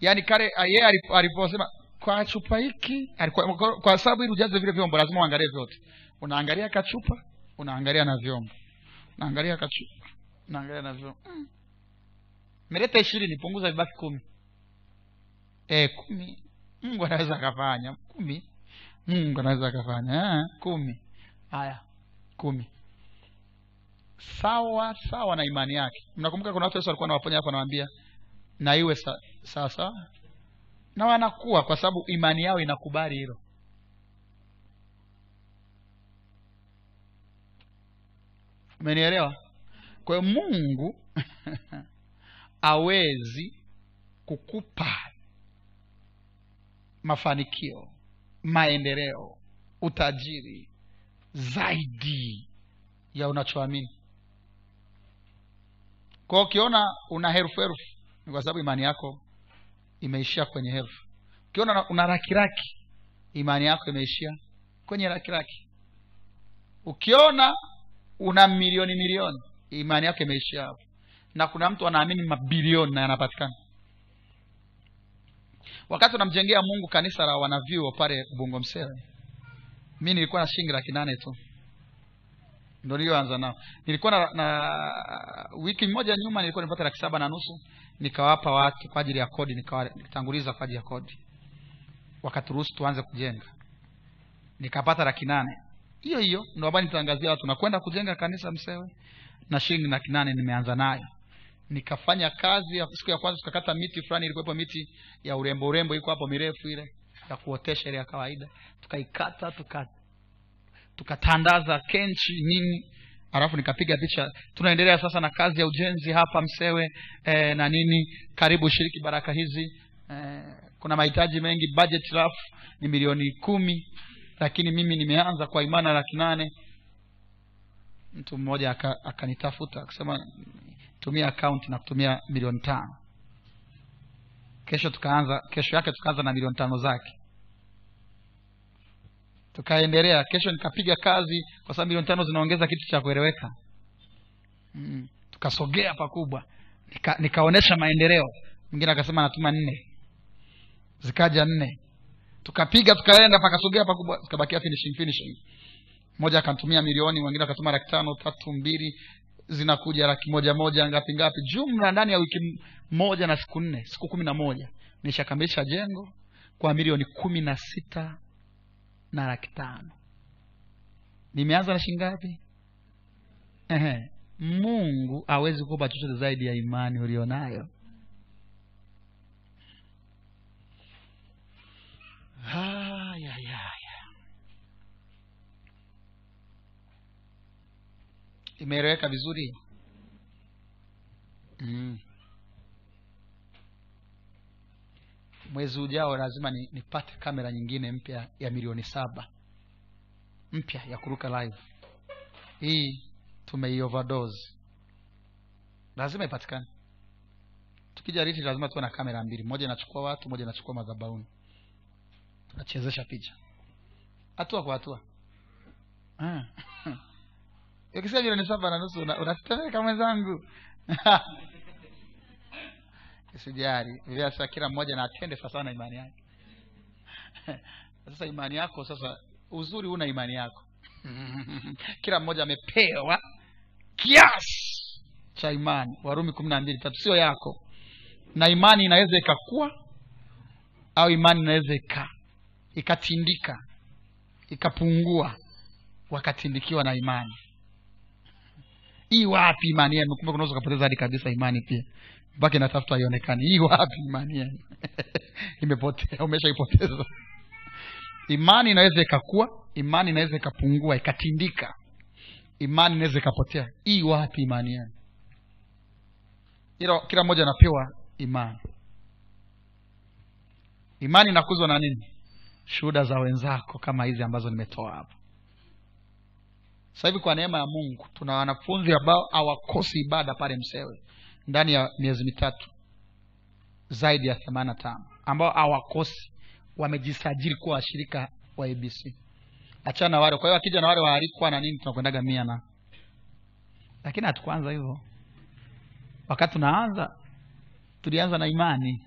yaani kale yeye aliposema kwa chupa hiki kwa, kwa sababu ili ujaze vile vyombo lazima uangalie vyote. Unaangalia kachupa unaangalia na vyombo. Unaangalia kachupa unaangalia na vyombo. Mm. meleta ishirini punguza vibaki kumi. E, kumi. Mungu anaweza akafanya. Kumi. Mungu anaweza akafanya kumi. Haya kumi. Sawa sawa na imani yake. Mnakumbuka kuna watu yesu alikuwa nawaponya hapo anawambia na iwe sawa sawa na wanakuwa kwa sababu imani yao inakubali hilo. Umenielewa? Kwa mungu awezi kukupa mafanikio maendeleo utajiri zaidi ya unachoamini. Kwa ukiona una herufu herufu ni kwa sababu imani yako imeishia kwenye herufu ukiona una rakiraki imani yako imeishia kwenye rakiraki. Ukiona una milioni milioni imani yako imeishia hapo. Na kuna mtu anaamini mabilioni na yanapatikana. Wakati unamjengea mungu kanisa la wanavyuo pale ubungo msere mi nilikuwa na shilingi laki nane tu. Ndo niliyoanza nao. Nilikuwa na, na wiki moja nyuma nilikuwa nimepata laki saba na nusu nikawapa watu kwa ajili ya kodi nikawatanguliza kwa ajili ya kodi. Wakaturuhusu tuanze kujenga. Nikapata laki nane. Hiyo hiyo ndo ambayo nitangazia watu. Nakwenda kujenga kanisa msewe na shilingi laki nane nimeanza nayo. Nikafanya kazi ya siku ya kwanza tukakata miti fulani ilikuwepo miti ya urembo urembo iko hapo mirefu ile ya kuotesha ile ya kawaida. Tukaikata tuka tukatandaza kenchi nini alafu nikapiga picha tunaendelea sasa na kazi ya ujenzi hapa msewe e, na nini. Karibu shiriki baraka hizi. E, kuna mahitaji mengi. Budget rafu ni milioni kumi lakini mimi nimeanza kwa imana laki nane. Mtu mmoja aka- akanitafuta akasema tumia akaunti na kutumia milioni tano. Kesho tukaanza kesho yake tukaanza na milioni tano zake tukaendelea. Kesho nikapiga kazi kwa sababu milioni tano zinaongeza kitu cha kueleweka. Mm. tukasogea pakubwa. Nika, nikaonyesha maendeleo. Mwingine akasema anatuma nne. Zikaja nne. Tukapiga tukaenda pakasogea pakubwa zikabakia finishing finishing. Mmoja akantumia milioni mwingine akatuma laki tano tatu mbili zinakuja laki moja moja ngapi ngapi. Jumla ndani ya wiki moja na siku nne siku kumi na moja nishakamilisha jengo kwa milioni kumi na sita na laki tano. Nimeanza na Ehe. mungu awezi kupa chochote zaidi ya imani ulionayo. Haya haya. Imeeleweka vizuri? Mm. Mwezi ujao lazima ni, nipate kamera nyingine mpya ya milioni saba. Mpya ya kuruka live. Hii tumeioverdose. Lazima ipatikane. Tukija riti lazima tuwe na kamera mbili. Moja inachukua watu moja inachukua madhabauni tunachezesha picha. Hatua kwa hatua. Ah. ukisema milioni saba na nusu una- unatetemeka mwenzangu sijari sasa kila mmoja na atende sawasawa na imani yake. Sasa imani yako sasa uzuri una imani yako. Kila mmoja amepewa kiasi cha imani. Warumi kumi na mbili tatu sio yako. Na imani inaweza ikakua au imani inaweza ika ikatindika ikapungua wakatindikiwa na imani. Hii wapi imani yenu? Kumbe kunaweza ukapoteza hadi kabisa imani pia mpaka inatafuta haionekani hii wapi imani yenu imepotea umeshaipoteza. Imani inaweza ikakua imani inaweza ikapungua ikatindika. Imani inaweza ikapotea. Hii wapi imani yenu ila kila mmoja anapewa imani. Imani inakuzwa na nini? Shuhuda za wenzako kama hizi ambazo nimetoa hapa sasa hivi kwa neema ya mungu tuna wanafunzi ambao hawakosi ibada pale msewe ndani ya miezi mitatu zaidi ya themanini na tano ambao hawakosi. Wamejisajili kuwa washirika wa abc achana na wale kwa hiyo akija na wale waalikwa na nini tunakwendaga mia na. Lakini hatukuanza hivyo. Wakati tunaanza tulianza na imani.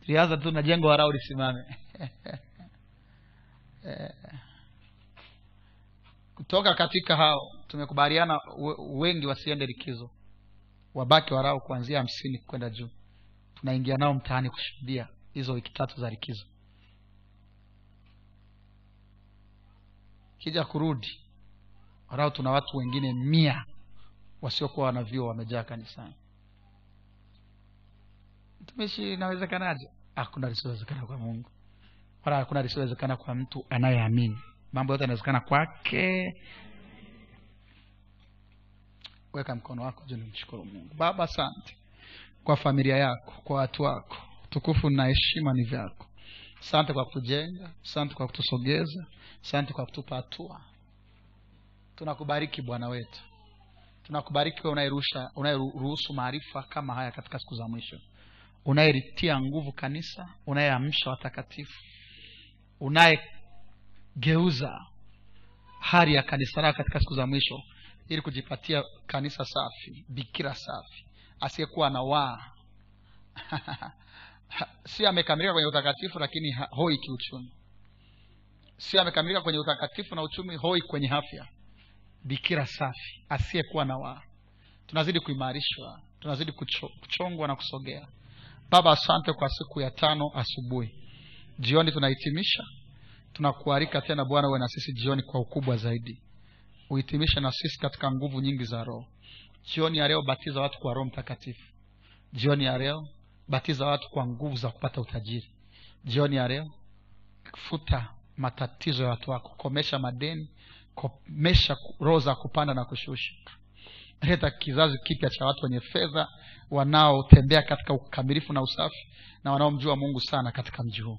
Tulianza tu na jengo warau lisimame Eh, kutoka katika hao tumekubaliana wengi wasiende likizo wabaki warau kuanzia hamsini kwenda juu. Tunaingia nao mtaani kushuhudia hizo wiki tatu za likizo. Kija kurudi warau tuna watu wengine mia wasiokuwa wanavyuo wamejaa kanisani. Mtumishi inawezekanaje? Hakuna lisiowezekana kwa mungu. Wala hakuna lisiowezekana kwa mtu anayeamini. Mambo yote yanawezekana kwake weka mkono wako juu nimshukuru mungu. Baba asante kwa familia yako kwa watu wako. Tukufu na heshima ni vyako. Asante kwa kutujenga asante kwa kutusogeza asante kwa kutupa hatua. Tunakubariki bwana wetu. Tunakubariki unayerusha unayeruhusu maarifa kama haya katika siku za mwisho. Unayelitia nguvu kanisa unayeamsha watakatifu. Unayegeuza hali ya kanisa lako katika siku za mwisho ili kujipatia kanisa safi bikira safi asiyekuwa na waa si amekamilika kwenye utakatifu lakini hoi kiuchumi. Si amekamilika kwenye utakatifu na uchumi hoi kwenye afya. Bikira safi asiyekuwa na waa tunazidi kuimarishwa tunazidi kucho, kuchongwa na kusogea. Baba asante kwa siku ya tano asubuhi. Jioni tunahitimisha. Tunakualika tena bwana uwe na sisi jioni kwa ukubwa zaidi uhitimishe na sisi katika nguvu nyingi za roho. Jioni ya leo batiza watu kwa roho mtakatifu. Jioni ya leo batiza watu kwa nguvu za kupata utajiri. Jioni ya leo futa matatizo ya watu wako. Komesha madeni komesha roho za kupanda na kushusha. Leta kizazi kipya cha watu wenye fedha wanaotembea katika ukamilifu na usafi na wanaomjua mungu sana katika mji huu.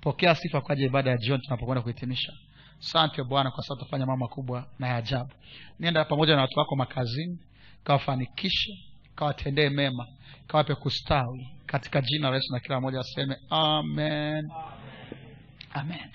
Pokea sifa kwa ajili ibada ya jioni tunapokwenda kuhitimisha sante bwana kwa sababu utafanya mambo makubwa na ya ajabu. Nenda pamoja na watu wako makazini kawafanikishe kawatendee mema kawape kustawi. Katika jina la yesu na kila mmoja aseme amen. Amen